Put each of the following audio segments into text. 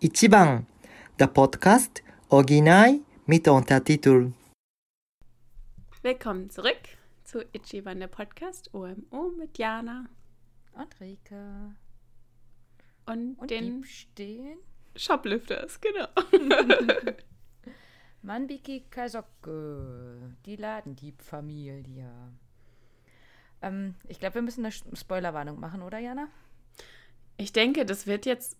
Ichiban, der Podcast Original mit Untertitel. Willkommen zurück zu Ichiban, der Podcast OMO mit Jana Und Rika. und, Und den stehen. Shoplifters, genau. Manbiki Kazoke. Die Ladendieb-Familie. Ähm, ich glaube, wir müssen eine Spoilerwarnung machen, oder Jana? Ich denke, das wird jetzt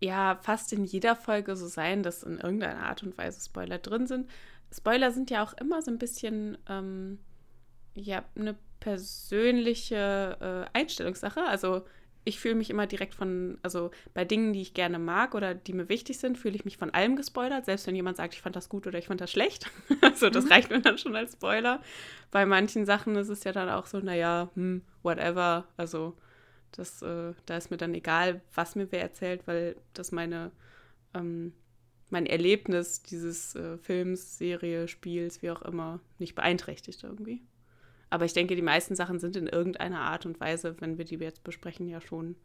ja fast in jeder Folge so sein, dass in irgendeiner Art und Weise Spoiler drin sind. Spoiler sind ja auch immer so ein bisschen ähm, ja eine persönliche äh, Einstellungssache. Also ich fühle mich immer direkt von, also bei Dingen, die ich gerne mag oder die mir wichtig sind, fühle ich mich von allem gespoilert, selbst wenn jemand sagt, ich fand das gut oder ich fand das schlecht. also das Mhm. reicht mir dann schon als Spoiler. Bei manchen Sachen ist es ja dann auch so, naja, hm, whatever. Also das, äh, da ist mir dann egal, was mir wer erzählt, weil das meine, ähm, mein Erlebnis dieses äh, Films, Serie, Spiels, wie auch immer, nicht beeinträchtigt irgendwie. Aber ich denke, die meisten Sachen sind in irgendeiner Art und Weise, wenn wir die jetzt besprechen, ja schon,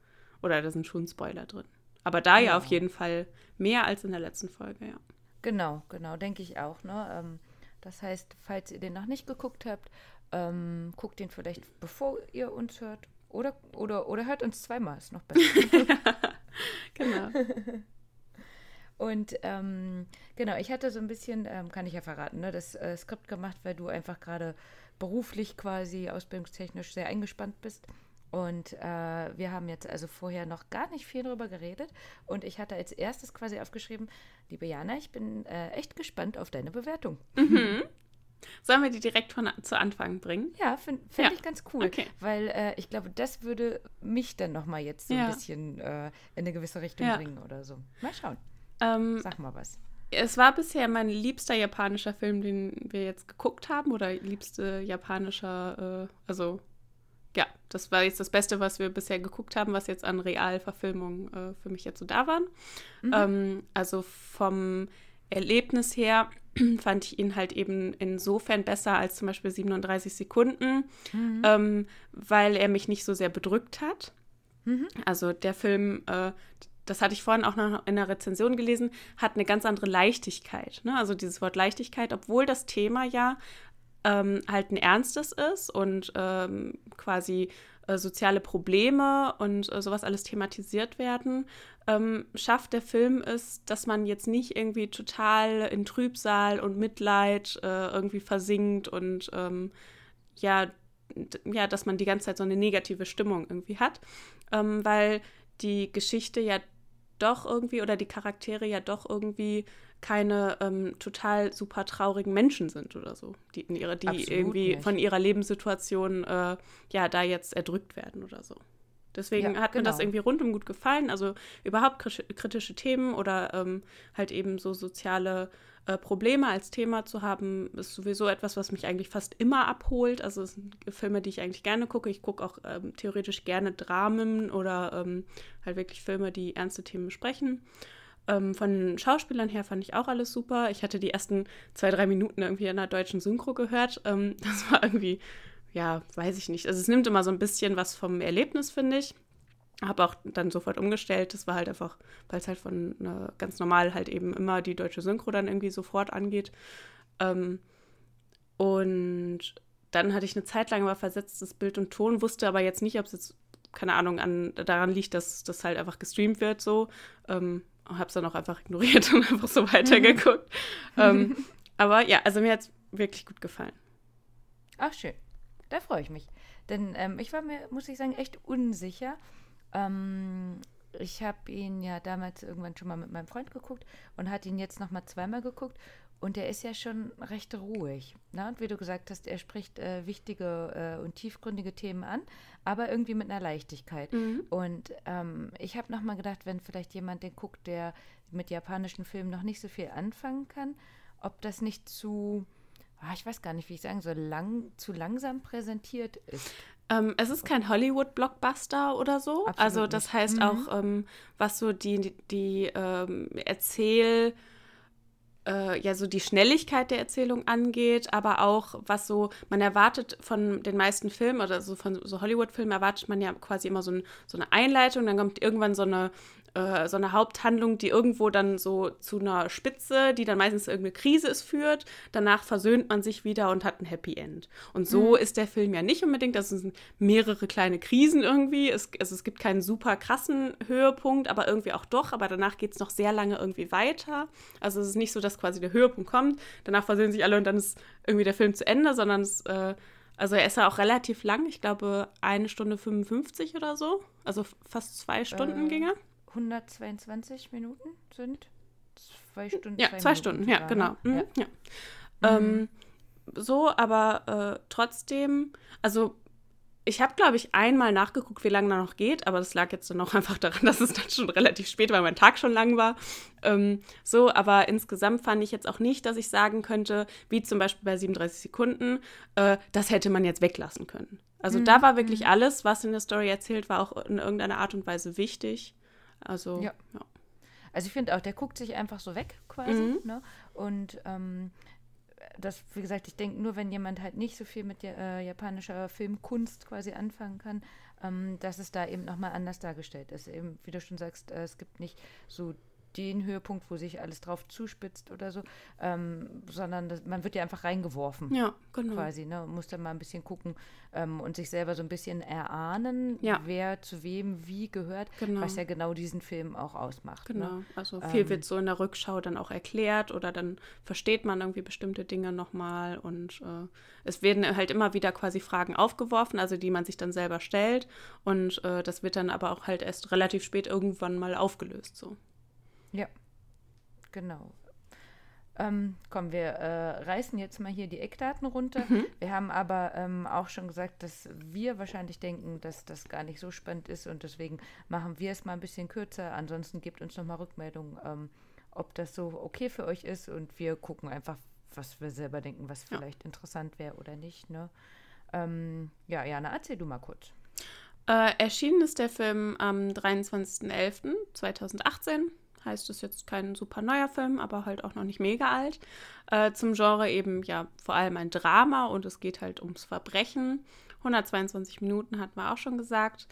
oder da sind schon Spoiler drin. Aber da ja, Ja. auf jeden Fall mehr als in der letzten Folge, ja. Genau, genau, denke ich auch. Ne? Ähm, das heißt, falls ihr den noch nicht geguckt habt, ähm, guckt den vielleicht, bevor ihr uns hört. Oder, oder, oder hört uns zweimal, ist noch besser. Genau. Und ähm, genau, ich hatte so ein bisschen, ähm, kann ich ja verraten, ne, das äh, Skript gemacht, weil du einfach gerade beruflich quasi, ausbildungstechnisch sehr eingespannt bist. Und äh, wir haben jetzt also vorher noch gar nicht viel darüber geredet. Und ich hatte als erstes quasi aufgeschrieben, liebe Jana, ich bin äh, echt gespannt auf deine Bewertung. mhm. Sollen wir die direkt von, zu Anfang bringen? Ja, finde find Ja, ich ganz cool. okay. Weil äh, ich glaube, das würde mich dann nochmal jetzt so Ja. ein bisschen äh, in eine gewisse Richtung Ja. bringen oder so. Mal schauen. Ähm, Sag mal was. Es war bisher mein liebster japanischer Film, den wir jetzt geguckt haben, oder liebste japanischer, äh, also ja, das war jetzt das Beste, was wir bisher geguckt haben, was jetzt an Realverfilmungen äh, für mich jetzt so da waren. Ähm, also vom Erlebnis her fand ich ihn halt eben insofern besser als zum Beispiel 37 Sekunden, ähm, weil er mich nicht so sehr bedrückt hat. Also der Film, äh, das hatte ich vorhin auch noch in der Rezension gelesen, hat eine ganz andere Leichtigkeit. Ne? Also dieses Wort Leichtigkeit, obwohl das Thema ja ähm, halt ein ernstes ist und ähm, quasi äh, soziale Probleme und äh, sowas alles thematisiert werden, ähm, schafft der Film es, dass man jetzt nicht irgendwie total in Trübsal und Mitleid äh, irgendwie versinkt und ähm, ja, ja, dass man die ganze Zeit so eine negative Stimmung irgendwie hat, ähm, weil die Geschichte ja doch irgendwie oder die Charaktere ja doch irgendwie keine ähm, total super traurigen Menschen sind oder so, die, in ihre, die Absolut irgendwie nicht. von ihrer Lebenssituation äh, ja da jetzt erdrückt werden oder so. Deswegen Ja, hat mir das genau. irgendwie rundum gut gefallen. Also überhaupt kritische, kritische Themen oder ähm, halt eben so soziale äh, Probleme als Thema zu haben, ist sowieso etwas, was mich eigentlich fast immer abholt. Also es sind Filme, die ich eigentlich gerne gucke. Ich gucke auch ähm, theoretisch gerne Dramen oder ähm, halt wirklich Filme, die ernste Themen besprechen. Ähm, von Schauspielern her fand ich auch alles super. Ich hatte die ersten zwei, drei Minuten irgendwie in der deutschen Synchro gehört. Ähm, das war irgendwie, ja, weiß ich nicht. Also es nimmt immer so ein bisschen was vom Erlebnis, finde ich. Habe auch dann sofort umgestellt. Das war halt einfach, weil es halt von äh, ganz normal halt eben immer die deutsche Synchro dann irgendwie sofort angeht. Ähm, und dann hatte ich eine Zeit lang aber versetztes Bild und Ton, wusste aber jetzt nicht, ob es jetzt, keine Ahnung, an, daran liegt, dass das halt einfach gestreamt wird so. Ähm, habe es dann auch einfach ignoriert und einfach so weitergeguckt. ähm, aber ja, also mir hat es wirklich gut gefallen. Ach, schön. Da freue ich mich. Denn ähm, ich war mir, muss ich sagen, echt unsicher. Ähm, ich habe ihn ja damals irgendwann schon mal mit meinem Freund geguckt und hat ihn jetzt noch mal zweimal geguckt. Und er ist ja schon recht ruhig. Ne? Und wie du gesagt hast, er spricht äh, wichtige äh, und tiefgründige Themen an, aber irgendwie mit einer Leichtigkeit. Und ähm, ich habe noch mal gedacht, wenn vielleicht jemand den guckt, der mit japanischen Filmen noch nicht so viel anfangen kann, ob das nicht zu, ah, ich weiß gar nicht, wie ich sagen soll, lang, zu langsam präsentiert ist. Ähm, es ist kein Hollywood-Blockbuster oder so. Absolut also das nicht. heißt Mhm. auch, ähm, was so die, die, die ähm, Erzähl- äh, ja so die Schnelligkeit der Erzählung angeht, aber auch was so, man erwartet von den meisten Filmen oder so von so Hollywood-Filmen erwartet man ja quasi immer so, ein, so eine Einleitung, dann kommt irgendwann so eine äh, so eine Haupthandlung, die irgendwo dann so zu einer Spitze, die dann meistens irgendeine Krise ist, führt. Danach versöhnt man sich wieder und hat ein Happy End. Und so mhm. ist der Film ja nicht unbedingt. Das sind mehrere kleine Krisen irgendwie. Es, also es gibt keinen super krassen Höhepunkt, aber irgendwie auch doch. Aber danach geht es noch sehr lange irgendwie weiter. Also es ist nicht so, dass quasi der Höhepunkt kommt, danach versöhnen sich alle und dann ist irgendwie der Film zu Ende, sondern es äh, also er ist ja auch relativ lang, ich glaube eine Stunde 55 oder so. Also fast zwei Stunden äh, ging er. 122 Minuten sind zwei Stunden. Ja, zwei, zwei Stunden, ja, genau. Mhm, ja. ja. Mhm. Ähm, so, aber äh, trotzdem, also ich habe, glaube ich, einmal nachgeguckt, wie lange da noch geht, aber das lag jetzt dann auch einfach daran, dass es dann schon relativ spät war, mein Tag schon lang war. Ähm, so, aber insgesamt fand ich jetzt auch nicht, dass ich sagen könnte, wie zum Beispiel bei 37 Sekunden, äh, das hätte man jetzt weglassen können. Also mhm. da war wirklich mhm. alles, was in der Story erzählt, war auch in irgendeiner Art und Weise wichtig. Also, ja. ja. Also ich finde auch, der guckt sich einfach so weg quasi. Mhm. Ne? Und ähm, das, wie gesagt, ich denke, nur wenn jemand halt nicht so viel mit äh, japanischer Filmkunst quasi anfangen kann, ähm, dass es da eben nochmal anders dargestellt ist. Eben, wie du schon sagst, äh, es gibt nicht so den Höhepunkt, wo sich alles drauf zuspitzt oder so, ähm, sondern das, man wird ja einfach reingeworfen. Ja, genau. Quasi, ne? Muss dann mal ein bisschen gucken ähm, und sich selber so ein bisschen erahnen, ja. wer zu wem wie gehört, genau. was ja genau diesen Film auch ausmacht. Ne? Genau, ne? also viel ähm, wird so in der Rückschau dann auch erklärt oder dann versteht man irgendwie bestimmte Dinge nochmal und äh, es werden halt immer wieder quasi Fragen aufgeworfen, also die man sich dann selber stellt und äh, das wird dann aber auch halt erst relativ spät irgendwann mal aufgelöst so. Ja, genau. Ähm, komm, wir äh, reißen jetzt mal hier die Eckdaten runter. Mhm. Wir haben aber ähm, auch schon gesagt, dass wir wahrscheinlich denken, dass das gar nicht so spannend ist und deswegen machen wir es mal ein bisschen kürzer. Ansonsten gebt uns nochmal Rückmeldung, ähm, ob das so okay für euch ist und wir gucken einfach, was wir selber denken, was ja. vielleicht interessant wäre oder nicht. Ne? Ähm, ja, Jana, erzähl du mal kurz. Äh, erschienen ist der Film am 23.11.2018 heißt es jetzt kein super neuer Film, aber halt auch noch nicht mega alt. Äh, zum Genre eben ja vor allem ein Drama und es geht halt ums Verbrechen. 122 Minuten hatten wir auch schon gesagt.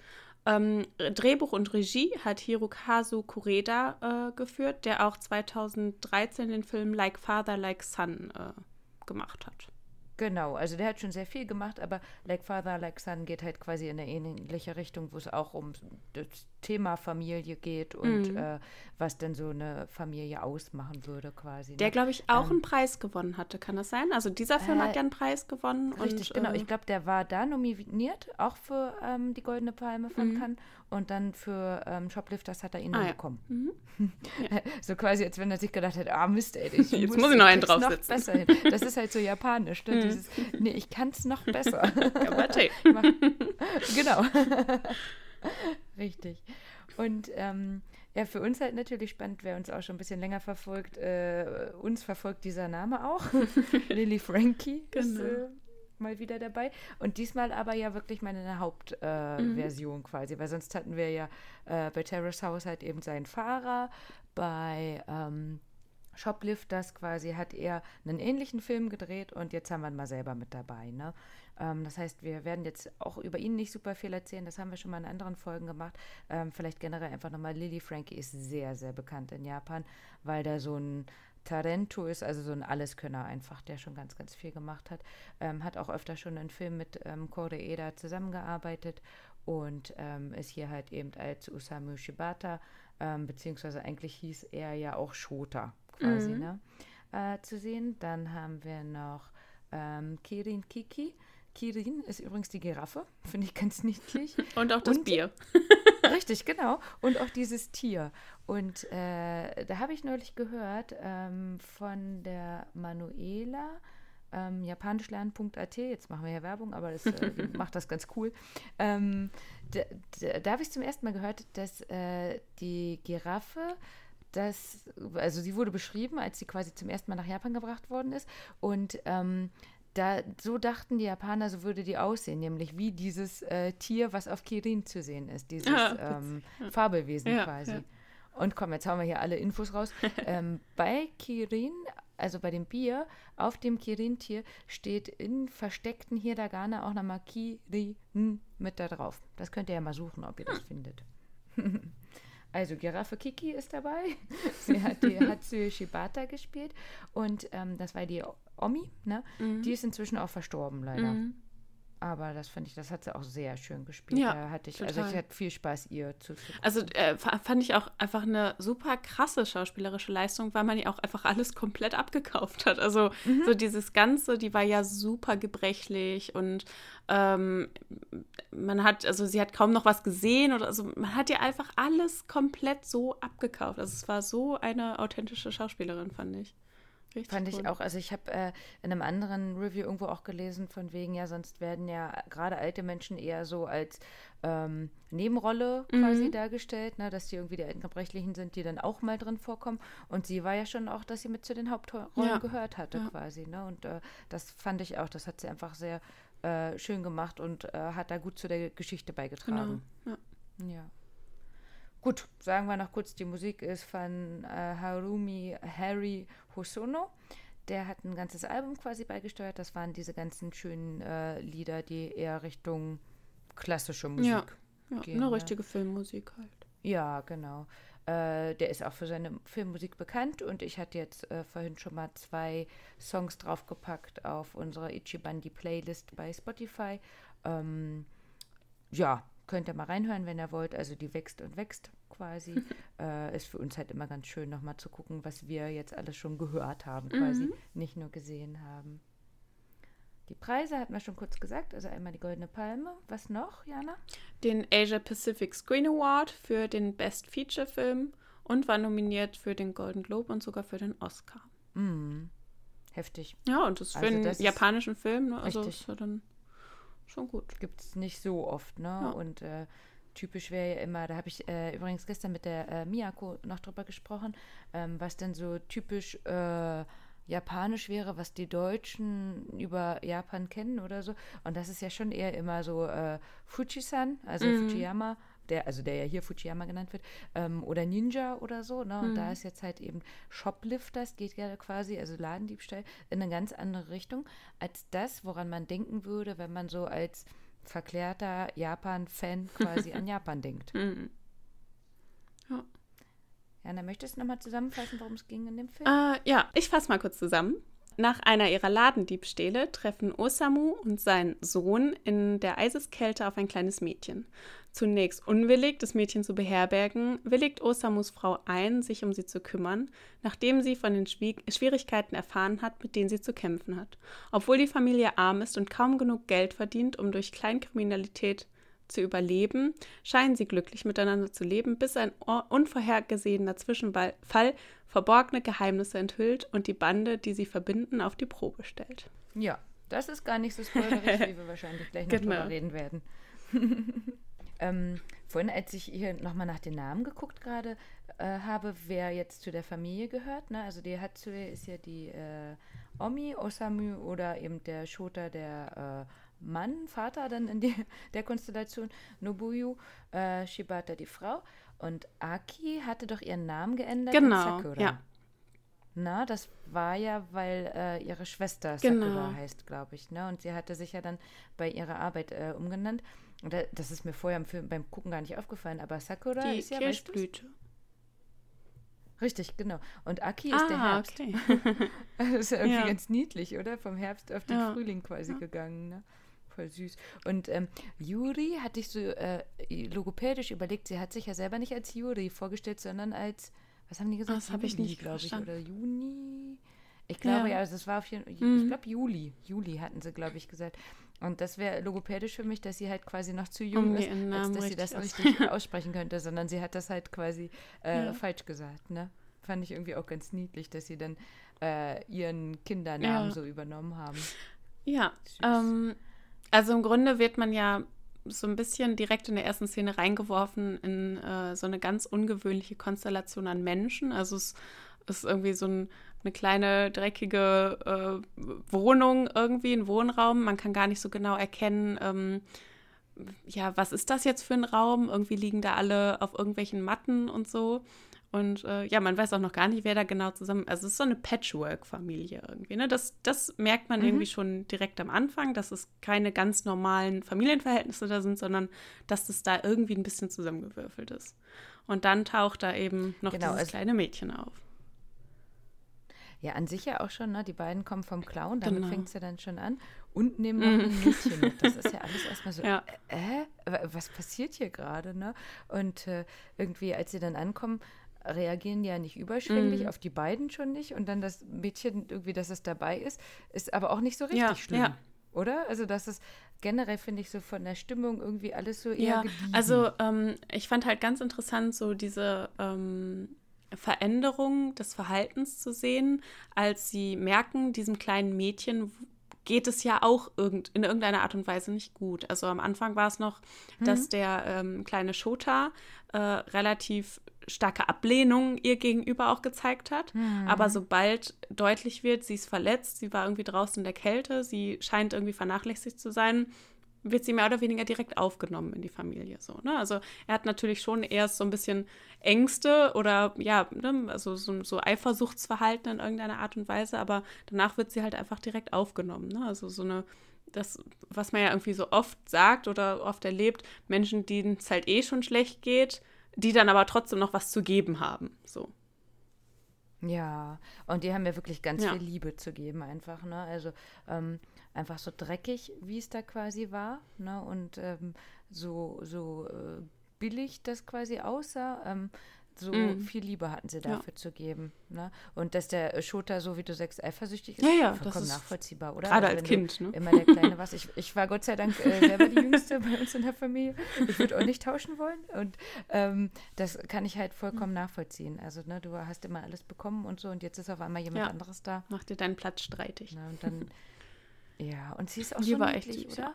Ähm, Drehbuch und Regie hat Hirokazu Kureda äh, geführt, der auch 2013 den Film Like Father, Like Son äh, gemacht hat. Genau, also der hat schon sehr viel gemacht, aber Like Father, Like Son geht halt quasi in eine ähnliche Richtung, wo es auch um das Thema Familie geht und mhm. äh, was denn so eine Familie ausmachen würde quasi. Der, ne? glaube ich, auch ähm, einen Preis gewonnen hatte, kann das sein? Also dieser Film äh, hat ja einen Preis gewonnen. Richtig, und, genau. Äh, ich glaube, der war da nominiert, auch für ähm, die Goldene Palme von mhm. Cannes und dann für ähm, Shoplifters hat er ihn ah, ja. bekommen. Mhm. Ja. so quasi, als wenn er sich gedacht hat, ah Mist, ey, ich jetzt muss, muss ich noch einen draufsetzen. Noch hin. Das ist halt so japanisch, ne? Mhm. Dieses, nee, ich kann es noch besser. genau. Richtig. Und ähm, ja, für uns halt natürlich spannend, wer uns auch schon ein bisschen länger verfolgt. Äh, uns verfolgt dieser Name auch. Lily Frankie genau. ist äh, mal wieder dabei. Und diesmal aber ja wirklich meine Hauptversion äh, mhm. quasi, weil sonst hatten wir ja äh, bei Terrace House halt eben seinen Fahrer, bei ähm, Shoplifters quasi hat er einen ähnlichen Film gedreht und jetzt haben wir ihn mal selber mit dabei. Ne? Ähm, das heißt, wir werden jetzt auch über ihn nicht super viel erzählen, das haben wir schon mal in anderen Folgen gemacht. Ähm, vielleicht generell einfach nochmal, Lily Frankie ist sehr, sehr bekannt in Japan, weil da so ein Tarento ist, also so ein Alleskönner einfach, der schon ganz, ganz viel gemacht hat. Ähm, hat auch öfter schon einen Film mit ähm, Koreeda zusammengearbeitet und ähm, ist hier halt eben als Usamu Shibata, ähm, beziehungsweise eigentlich hieß er ja auch Shota quasi, mhm. ne, äh, zu sehen. Dann haben wir noch ähm, Kirin Kiki. Kirin ist übrigens die Giraffe, finde ich ganz niedlich. Und auch das und, Bier. richtig, genau. Und auch dieses Tier. Und äh, da habe ich neulich gehört ähm, von der Manuela, ähm, japanischlernen.at, jetzt machen wir ja Werbung, aber das äh, macht das ganz cool. Ähm, da, da, da habe ich zum ersten Mal gehört, dass äh, die Giraffe das, also sie wurde beschrieben, als sie quasi zum ersten Mal nach Japan gebracht worden ist. Und ähm, da, so dachten die Japaner, so würde die aussehen, nämlich wie dieses äh, Tier, was auf Kirin zu sehen ist, dieses ja, ähm, Fabelwesen ja, quasi. Und komm, jetzt haben wir hier alle Infos raus. ähm, bei Kirin, also bei dem Bier, auf dem Kirin-Tier steht in versteckten Hiragana auch nochmal Kirin mit da drauf. Das könnt ihr ja mal suchen, ob ihr das hm. findet. Also Giraffe Kiki ist dabei. Sie hat die Hatsuyo Shibata gespielt und ähm, das war die Omi, ne? Mhm. Die ist inzwischen auch verstorben, leider. Mhm. Aber das finde ich, das hat sie auch sehr schön gespielt. Ja, da hatte ich, also total. ich hatte viel Spaß, ihr zuzugucken. Also äh, fa- fand ich auch einfach eine super krasse schauspielerische Leistung, weil man ja auch einfach alles komplett abgekauft hat. Also Mhm. so dieses Ganze, die war ja super gebrechlich und ähm, man hat, also sie hat kaum noch was gesehen oder also man hat ja einfach alles komplett so abgekauft. Also es war so eine authentische Schauspielerin, fand ich. Richtig Fand ich cool. auch, also ich habe äh, in einem anderen Review irgendwo auch gelesen, von wegen, ja, sonst werden ja gerade alte Menschen eher so als ähm, Nebenrolle quasi Mhm. dargestellt, ne, dass die irgendwie die alten Gebrechlichen sind, die dann auch mal drin vorkommen. Und sie war ja schon auch, dass sie mit zu den Hauptrollen Ja. gehört hatte Ja. quasi. Ne? Und äh, das fand ich auch, das hat sie einfach sehr äh, schön gemacht und äh, hat da gut zu der Geschichte Genau. beigetragen. Ja. Ja. Gut, sagen wir noch kurz, die Musik ist von äh, Harumi Harry Hosono. Der hat ein ganzes Album quasi beigesteuert. Das waren diese ganzen schönen äh, Lieder, die eher Richtung klassische Musik. Ja. Ja, gehen, eine ne? richtige Filmmusik halt. Ja, genau. Äh, der ist auch für seine Filmmusik bekannt und ich hatte jetzt äh, vorhin schon mal zwei Songs draufgepackt auf unsere Ichibandi Playlist bei Spotify. Ähm, ja, könnt ihr mal reinhören, wenn ihr wollt. Also die wächst und wächst quasi. äh, ist für uns halt immer ganz schön, nochmal zu gucken, was wir jetzt alles schon gehört haben, quasi, nicht nur gesehen haben. Die Preise hatten wir schon kurz gesagt, also einmal die Goldene Palme. Was noch, Jana? den Asia Pacific Screen Award für den Best Feature Film und war nominiert für den Golden Globe und sogar für den Oscar. Mm, heftig. Ja, und das für Also einen japanischen Film, ne? also richtig. ja dann schon gut. gibt es nicht so oft, ne? Ja. Und äh, typisch wäre ja immer, da habe ich äh, übrigens gestern mit der äh, Miyako noch drüber gesprochen, ähm, was denn so typisch äh, japanisch wäre, was die Deutschen über Japan kennen oder so. Und das ist ja schon eher immer so äh, Fujisan, also Mhm. Fujiyama, der, also der ja hier Fujiyama genannt wird, ähm, oder Ninja oder so, ne? Und Mhm. da ist jetzt halt eben Shoplifters, geht ja quasi, also Ladendiebstahl, in eine ganz andere Richtung, als das, woran man denken würde, wenn man so als verklärter Japan-Fan quasi an Japan denkt. Mhm. Jana, möchtest du nochmal zusammenfassen, worum es ging in dem Film? Äh, ja, ich fasse mal kurz zusammen. Nach einer ihrer Ladendiebstähle treffen Osamu und sein Sohn in der Eiseskälte auf ein kleines Mädchen. Zunächst unwillig, das Mädchen zu beherbergen, willigt Osamus Frau ein, sich um sie zu kümmern, nachdem sie von den Schwie- Schwierigkeiten erfahren hat, mit denen sie zu kämpfen hat. Obwohl die Familie arm ist und kaum genug Geld verdient, um durch Kleinkriminalität zu überleben, scheinen sie glücklich miteinander zu leben, bis ein or- unvorhergesehener Zwischenfall verborgene Geheimnisse enthüllt und die Bande, die sie verbinden, auf die Probe stellt. Ja, das ist gar nicht so spoilerig, wie wir wahrscheinlich gleich noch Genau. drüber reden werden. ähm, vorhin, als ich hier nochmal nach den Namen geguckt gerade äh, habe, wer jetzt zu der Familie gehört, ne? also die Hatsue ist ja die äh, Omi, Osamu oder eben der Shota, der äh, Mann, Vater dann in die, der Konstellation, Nobuyu, äh, Shibata die Frau und Aki hatte doch ihren Namen geändert Genau, Sakura. ja. Na, das war ja, weil äh, ihre Schwester Genau. Sakura heißt, glaube ich. Ne? Und sie hatte sich ja dann bei ihrer Arbeit äh, umgenannt. Und da, das ist mir vorher Film, beim Gucken gar nicht aufgefallen. Aber Sakura Die ist ja? Kirschblüte. Richtig, genau. Und Aki ist der Ah, Herbst. okay. Das ist ja irgendwie Ja. ganz niedlich, oder? Vom Herbst auf den Ja. Frühling quasi Ja. gegangen. Ne? Voll süß. Und ähm, Juri hatte ich so äh, logopädisch überlegt, sie hat sich ja selber nicht als Juri vorgestellt, sondern als, was haben die gesagt? Das hab ich nicht glaube ich, oder Juni. Ich glaube, Ja. ja, also es war auf jeden Fall, Mhm. ich glaube Juli. Juli hatten sie, glaube ich, gesagt. Und das wäre logopädisch für mich, dass sie halt quasi noch zu jung Um ist, als dass sie das richtig aussprechen könnte, sondern sie hat das halt quasi äh, Ja. falsch gesagt, ne? Fand ich irgendwie auch ganz niedlich, dass sie dann äh, ihren Kindernamen Ja. so übernommen haben. Ja, ähm, also im Grunde wird man ja so ein bisschen direkt in der ersten Szene reingeworfen in äh, so eine ganz ungewöhnliche Konstellation an Menschen. Also es ist irgendwie so ein, eine kleine dreckige äh, Wohnung irgendwie, ein Wohnraum. Man kann gar nicht so genau erkennen, ähm, ja, was ist das jetzt für ein Raum? Irgendwie liegen da alle auf irgendwelchen Matten und so. Und äh, ja, man weiß auch noch gar nicht, wer da genau zusammen. Also es ist so eine Patchwork-Familie irgendwie. Ne? Das, das merkt man Mhm. irgendwie schon direkt am Anfang, dass es keine ganz normalen Familienverhältnisse da sind, sondern dass das da irgendwie ein bisschen zusammengewürfelt ist. Und dann taucht da eben noch Genau, dieses also- kleine Mädchen auf. Ja, an sich ja auch schon, ne? Die beiden kommen vom Clown, damit Genau. fängt es ja dann schon an. Und nehmen noch ein Mädchen mit. Das ist ja alles erstmal so, Ja. äh, äh, was passiert hier gerade, ne? Und äh, irgendwie, als sie dann ankommen, reagieren die ja nicht überschwänglich, Mhm. auf die beiden schon nicht. Und dann das Mädchen, irgendwie, dass es dabei ist, ist aber auch nicht so richtig Ja, schlimm. ja. Oder? Also, das ist generell, finde ich, so von der Stimmung irgendwie alles so eher Ja, gediegen. also ähm, ich fand halt ganz interessant, so diese ähm, Veränderung des Verhaltens zu sehen, als sie merken, diesem kleinen Mädchen geht es ja auch irgend, in irgendeiner Art und Weise nicht gut. Also am Anfang war es noch, dass der ähm, kleine Shota äh, relativ starke Ablehnung ihr gegenüber auch gezeigt hat. Aber sobald deutlich wird, sie ist verletzt, sie war irgendwie draußen in der Kälte, sie scheint irgendwie vernachlässigt zu sein, wird sie mehr oder weniger direkt aufgenommen in die Familie. So, ne? Also er hat natürlich schon erst so ein bisschen Ängste oder ja, ne? also so, so Eifersuchtsverhalten in irgendeiner Art und Weise, aber danach wird sie halt einfach direkt aufgenommen. Ne? Also so eine, das, was man ja irgendwie so oft sagt oder oft erlebt, Menschen, denen es halt eh schon schlecht geht, die dann aber trotzdem noch was zu geben haben. So. Ja, und die haben mir wirklich ganz Ja. viel Liebe zu geben, einfach, ne? Also ähm, einfach so dreckig, wie es da quasi war, ne? Und ähm, so, so äh, billig das quasi aussah, ähm, so Mhm. viel Liebe hatten sie Ja. dafür zu geben, ne? Und dass der Schota, so wie du sagst, eifersüchtig ist, Ja, ja, das vollkommen ist nachvollziehbar, oder? gerade Also als Kind, ne? Immer der Kleine warst. Ich, ich war Gott sei Dank äh, selber die Jüngste bei uns in der Familie. Ich würde auch nicht tauschen wollen. Und ähm, das kann ich halt vollkommen nachvollziehen. Also, ne, du hast immer alles bekommen und so und jetzt ist auf einmal jemand Ja. anderes da. Mach dir deinen Platz streitig. Ne, und dann, ja, und sie ist auch Die so war echt niedlich, süß, oder?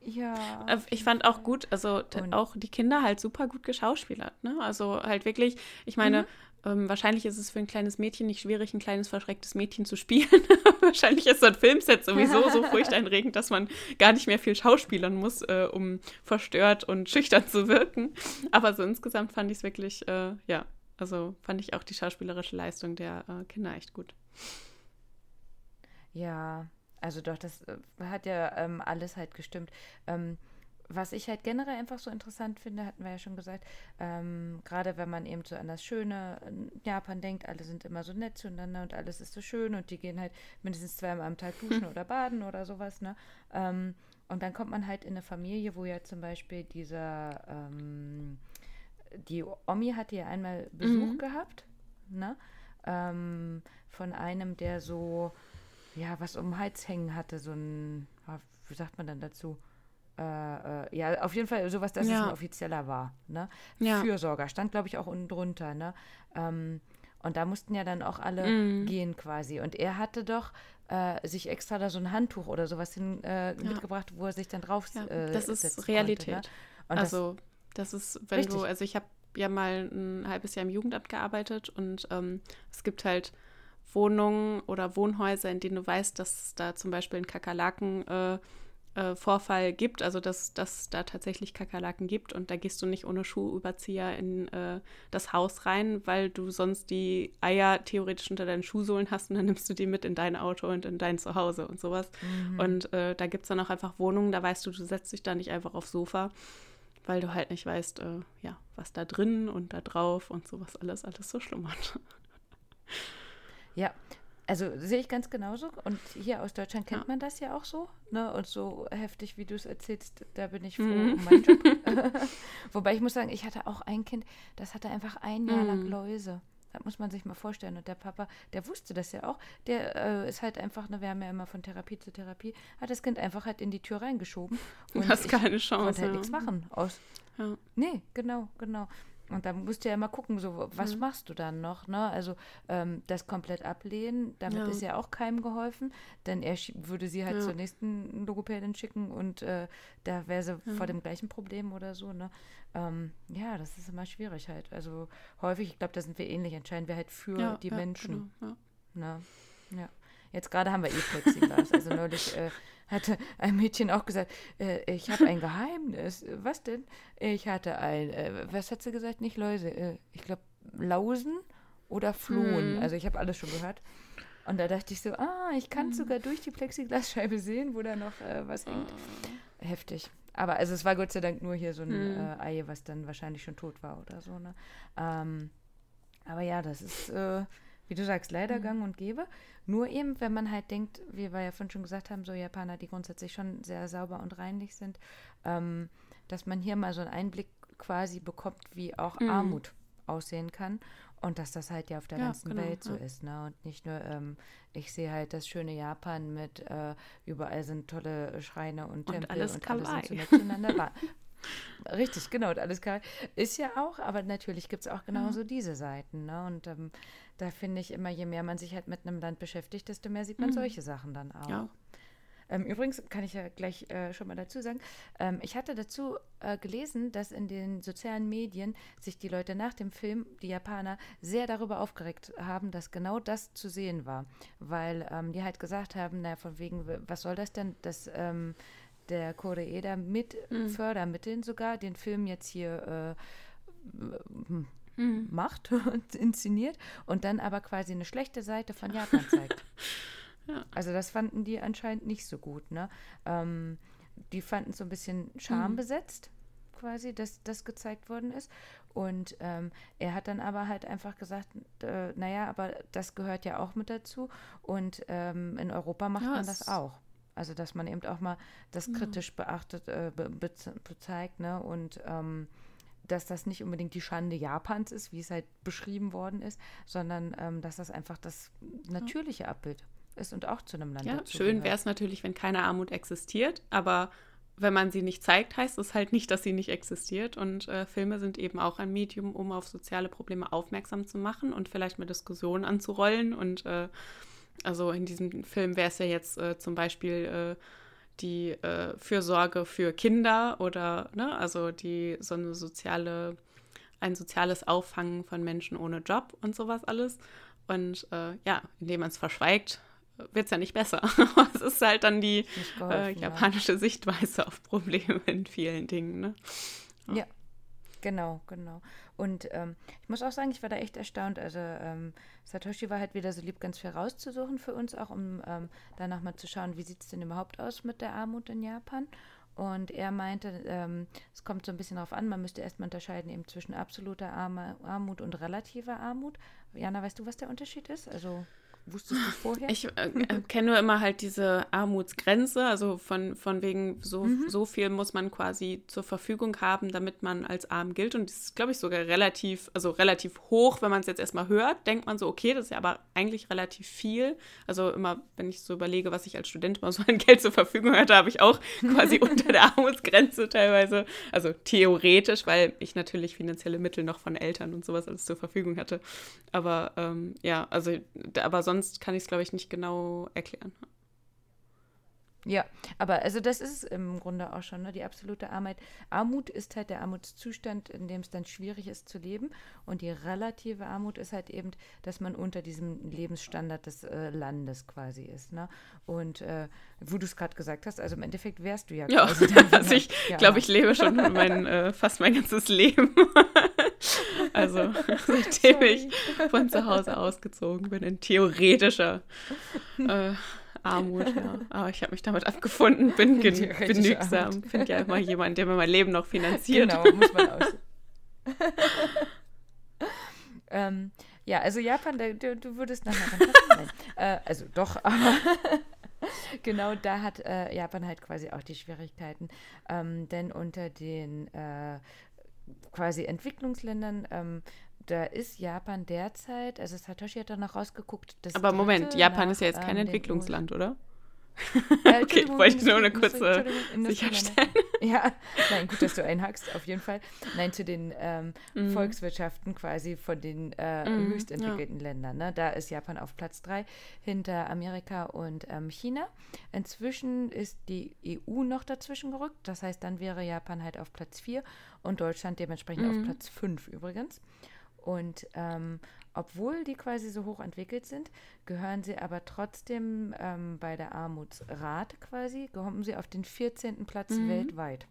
Ja. Äh, Ich fand auch gut, also Und- auch die Kinder halt super gut geschauspielert. Ne? Also halt wirklich, ich meine, ähm, wahrscheinlich ist es für ein kleines Mädchen nicht schwierig, ein kleines verschrecktes Mädchen zu spielen. wahrscheinlich ist so ein Filmset sowieso so furchterregend, dass man gar nicht mehr viel schauspielern muss, äh, um verstört und schüchtern zu wirken. Aber so insgesamt fand ich es wirklich, äh, ja, also fand ich auch die schauspielerische Leistung der äh, Kinder echt gut. Ja, also doch, das äh, hat ja ähm, alles halt gestimmt. Ähm, was ich halt generell einfach so interessant finde, hatten wir ja schon gesagt, ähm, gerade wenn man eben so an das schöne Japan denkt, alle sind immer so nett zueinander und alles ist so schön und die gehen halt mindestens zweimal am Tag duschen oder baden oder sowas, ne? Ähm, und dann kommt man halt in eine Familie, wo ja zum Beispiel dieser, ähm, die Omi hatte ja einmal Besuch Mhm. gehabt, ne? Ähm, von einem, der so, ja, was um den Hals hängen hatte, so ein, ah, wie sagt man dann dazu? Äh, äh, ja, auf jeden Fall sowas, dass es Ja. ein offizieller war. Ne? Ja. Fürsorger, stand, glaube ich, auch unten drunter. Ne? Ähm, und da mussten ja dann auch alle Mhm. gehen quasi. Und er hatte doch äh, sich extra da so ein Handtuch oder sowas hin, äh, mitgebracht, wo er sich dann drauf Ja, äh, das ist Realität. Konnte, ne? Also, das ist, wenn Richtig. du, also ich habe ja mal ein halbes Jahr im Jugendamt gearbeitet und ähm, es gibt halt Wohnungen oder Wohnhäuser, in denen du weißt, dass es da zum Beispiel einen Kakerlaken äh, äh, gibt, also dass dass da tatsächlich Kakerlaken gibt und da gehst du nicht ohne Schuhüberzieher in äh, das Haus rein, weil du sonst die Eier theoretisch unter deinen Schuhsohlen hast und dann nimmst du die mit in dein Auto und in dein Zuhause und sowas. Mhm. Und äh, da gibt es dann auch einfach Wohnungen, da weißt du, du setzt dich da nicht einfach aufs Sofa, weil du halt nicht weißt, äh, ja, was da drin und da drauf und sowas alles, alles so schlummert. Ja, also sehe ich ganz genauso. Und hier aus Deutschland kennt Ja. man das ja auch so. Ne? Und so heftig, wie du es erzählst, da bin ich froh Mhm. um meinen Job. Wobei ich muss sagen, ich hatte auch ein Kind, das hatte einfach ein Jahr lang Mhm. Läuse. Das muss man sich mal vorstellen. Und der Papa, der wusste das ja auch. Der äh, ist halt einfach, ne, wir haben ja immer von Therapie zu Therapie, hat das Kind einfach halt in die Tür reingeschoben. Du Und hast ich keine konnte Chance. halt ja. nichts machen. Aus, Ja. Nee, genau, genau. Und dann musst du ja immer gucken, so, was Mhm. machst du dann noch, ne? Also ähm, das komplett ablehnen, damit Ja. ist ja auch keinem geholfen, denn er würde sie halt Ja. zur nächsten Logopädin schicken und äh, da wäre sie Ja. vor dem gleichen Problem oder so, ne? Ähm, ja, das ist immer schwierig halt. Also häufig, ich glaube, da sind wir ähnlich, entscheiden wir halt für die Menschen. Genau. Ne? Ja. Jetzt gerade haben wir eh Plexiglas. Also neulich äh, hatte ein Mädchen auch gesagt, äh, ich habe ein Geheimnis. Was denn? Ich hatte ein, äh, was hat sie gesagt? Nicht Läuse. Äh, ich glaube, Lausen oder flohen. Mhm. Also ich habe alles schon gehört. Und da dachte ich so, ah, ich kann sogar durch die Plexiglasscheibe sehen, wo da noch äh, was hängt. Heftig. Aber also es war Gott sei Dank nur hier so ein äh, Ei, was dann wahrscheinlich schon tot war oder so. Ne? Ähm, aber ja, das ist, wie du sagst, leider gang und gäbe. Nur eben, wenn man halt denkt, wie wir ja vorhin schon gesagt haben, so Japaner, die grundsätzlich schon sehr sauber und reinlich sind, ähm, dass man hier mal so einen Einblick quasi bekommt, wie auch Mhm. Armut aussehen kann. Und dass das halt ja auf der Ja, ganzen genau, Welt so ja. ist. Ne? Und nicht nur, ähm, ich sehe halt das schöne Japan mit äh, überall sind tolle Schreine und Und Tempel alles und alle sind so nett Richtig, genau, und alles klar. Ist ja auch, aber natürlich gibt es auch genauso diese Seiten. Ne? Und ähm, da finde ich immer, je mehr man sich halt mit einem Land beschäftigt, desto mehr sieht man solche Sachen dann auch. Ja. Ähm, übrigens kann ich ja gleich äh, schon mal dazu sagen, ähm, ich hatte dazu äh, gelesen, dass in den sozialen Medien sich die Leute nach dem Film, die Japaner, sehr darüber aufgeregt haben, dass genau das zu sehen war. Weil ähm, die halt gesagt haben, naja, von wegen, was soll das denn, dass ähm, der Koreeda mit Fördermitteln sogar den Film jetzt hier äh, macht und inszeniert und dann aber quasi eine schlechte Seite von Japan zeigt. Also das fanden die anscheinend nicht so gut. Ne? Ähm, die fanden es so ein bisschen schambesetzt, quasi, dass das gezeigt worden ist. Und ähm, er hat dann aber halt einfach gesagt, äh, naja, aber das gehört ja auch mit dazu. Und ähm, in Europa macht Ja, man das auch. Also dass man eben auch mal das kritisch beachtet, äh, be be bezeigt, ne? Und ähm, dass das nicht unbedingt die Schande Japans ist, wie es halt beschrieben worden ist, sondern ähm, dass das einfach das natürliche Abbild ist und auch zu einem Land Ja, schön wäre es natürlich, wenn keine Armut existiert, aber wenn man sie nicht zeigt, heißt es halt nicht, dass sie nicht existiert. Und äh, Filme sind eben auch ein Medium, um auf soziale Probleme aufmerksam zu machen und vielleicht mal Diskussionen anzurollen. Und äh, also in diesem Film wäre es ja jetzt äh, zum Beispiel äh, die äh, Fürsorge für Kinder oder, ne, also die so eine soziale, ein soziales Auffangen von Menschen ohne Job und sowas alles. Und äh, ja, indem man es verschweigt, wird es ja nicht besser. es ist halt dann die Nicht äh, geholfen, ja. japanische Sichtweise auf Probleme in vielen Dingen. Ne? Ja, genau, genau. Und ähm, ich muss auch sagen, ich war da echt erstaunt. Also ähm, Satoshi war halt wieder so lieb, ganz viel rauszusuchen für uns, auch um ähm, danach mal zu schauen, wie sieht es denn überhaupt aus mit der Armut in Japan. Und er meinte, ähm, es kommt so ein bisschen darauf an, man müsste erstmal unterscheiden eben zwischen absoluter Arme, Armut und relativer Armut. Jana, weißt du, was der Unterschied ist? Also wusstest du vorher? Ich äh, äh, kenne nur immer halt diese Armutsgrenze, also von, von wegen, so, Mhm. so viel muss man quasi zur Verfügung haben, damit man als arm gilt. Und das ist, glaube ich, sogar relativ, also relativ hoch, wenn man es jetzt erstmal hört, denkt man so, okay, das ist ja aber eigentlich relativ viel. Also immer, wenn ich so überlege, was ich als Student mal so an Geld zur Verfügung hatte, habe ich auch quasi unter der Armutsgrenze teilweise, also theoretisch, weil ich natürlich finanzielle Mittel noch von Eltern und sowas alles zur Verfügung hatte. Aber ähm, ja, also, aber sonst kann ich es, glaube ich, nicht genau erklären. Ja, aber also das ist im Grunde auch schon, ne? Die absolute Armut. Armut ist halt der Armutszustand, in dem es dann schwierig ist zu leben. Und die relative Armut ist halt eben, dass man unter diesem Lebensstandard des äh, Landes quasi ist. Ne? Und äh, wo du es gerade gesagt hast, also im Endeffekt wärst du ja Ja, quasi dann also ich ja, glaube, ich lebe schon mein, äh, fast mein ganzes Leben. also seitdem ich von zu Hause ausgezogen bin, in theoretischer äh, Armut, ja. Aber ich habe mich damit abgefunden, bin genügsam, finde ja immer jemanden, der mir mein Leben noch finanziert. Genau, muss man aus. ähm, ja, also Japan, du, du würdest nachher dann Nein. Äh, also doch, aber genau da hat äh, Japan halt quasi auch die Schwierigkeiten. Ähm, denn unter den äh, quasi Entwicklungsländern, ähm, da ist Japan derzeit, also Satoshi hat da noch rausgeguckt, das Aber Moment, Japan nach, ist ja jetzt kein ähm, Entwicklungsland, oder? Äh, Okay, Entschuldigung, wollte ich nur eine kurze sicherstellen. Ja, nein, gut, dass du einhackst, auf jeden Fall. Nein, zu den ähm, Mhm. Volkswirtschaften quasi von den äh, Mhm, höchst entwickelten Ländern. Ne? Da ist Japan auf Platz drei hinter Amerika und ähm, China. Inzwischen ist die EU noch dazwischen gerückt. Das heißt, dann wäre Japan halt auf Platz vier und Deutschland dementsprechend Mhm. auf Platz fünf übrigens. Und ähm, obwohl die quasi so hoch entwickelt sind, gehören sie aber trotzdem ähm, bei der Armutsrate quasi, kommen sie auf den 14. Platz weltweit.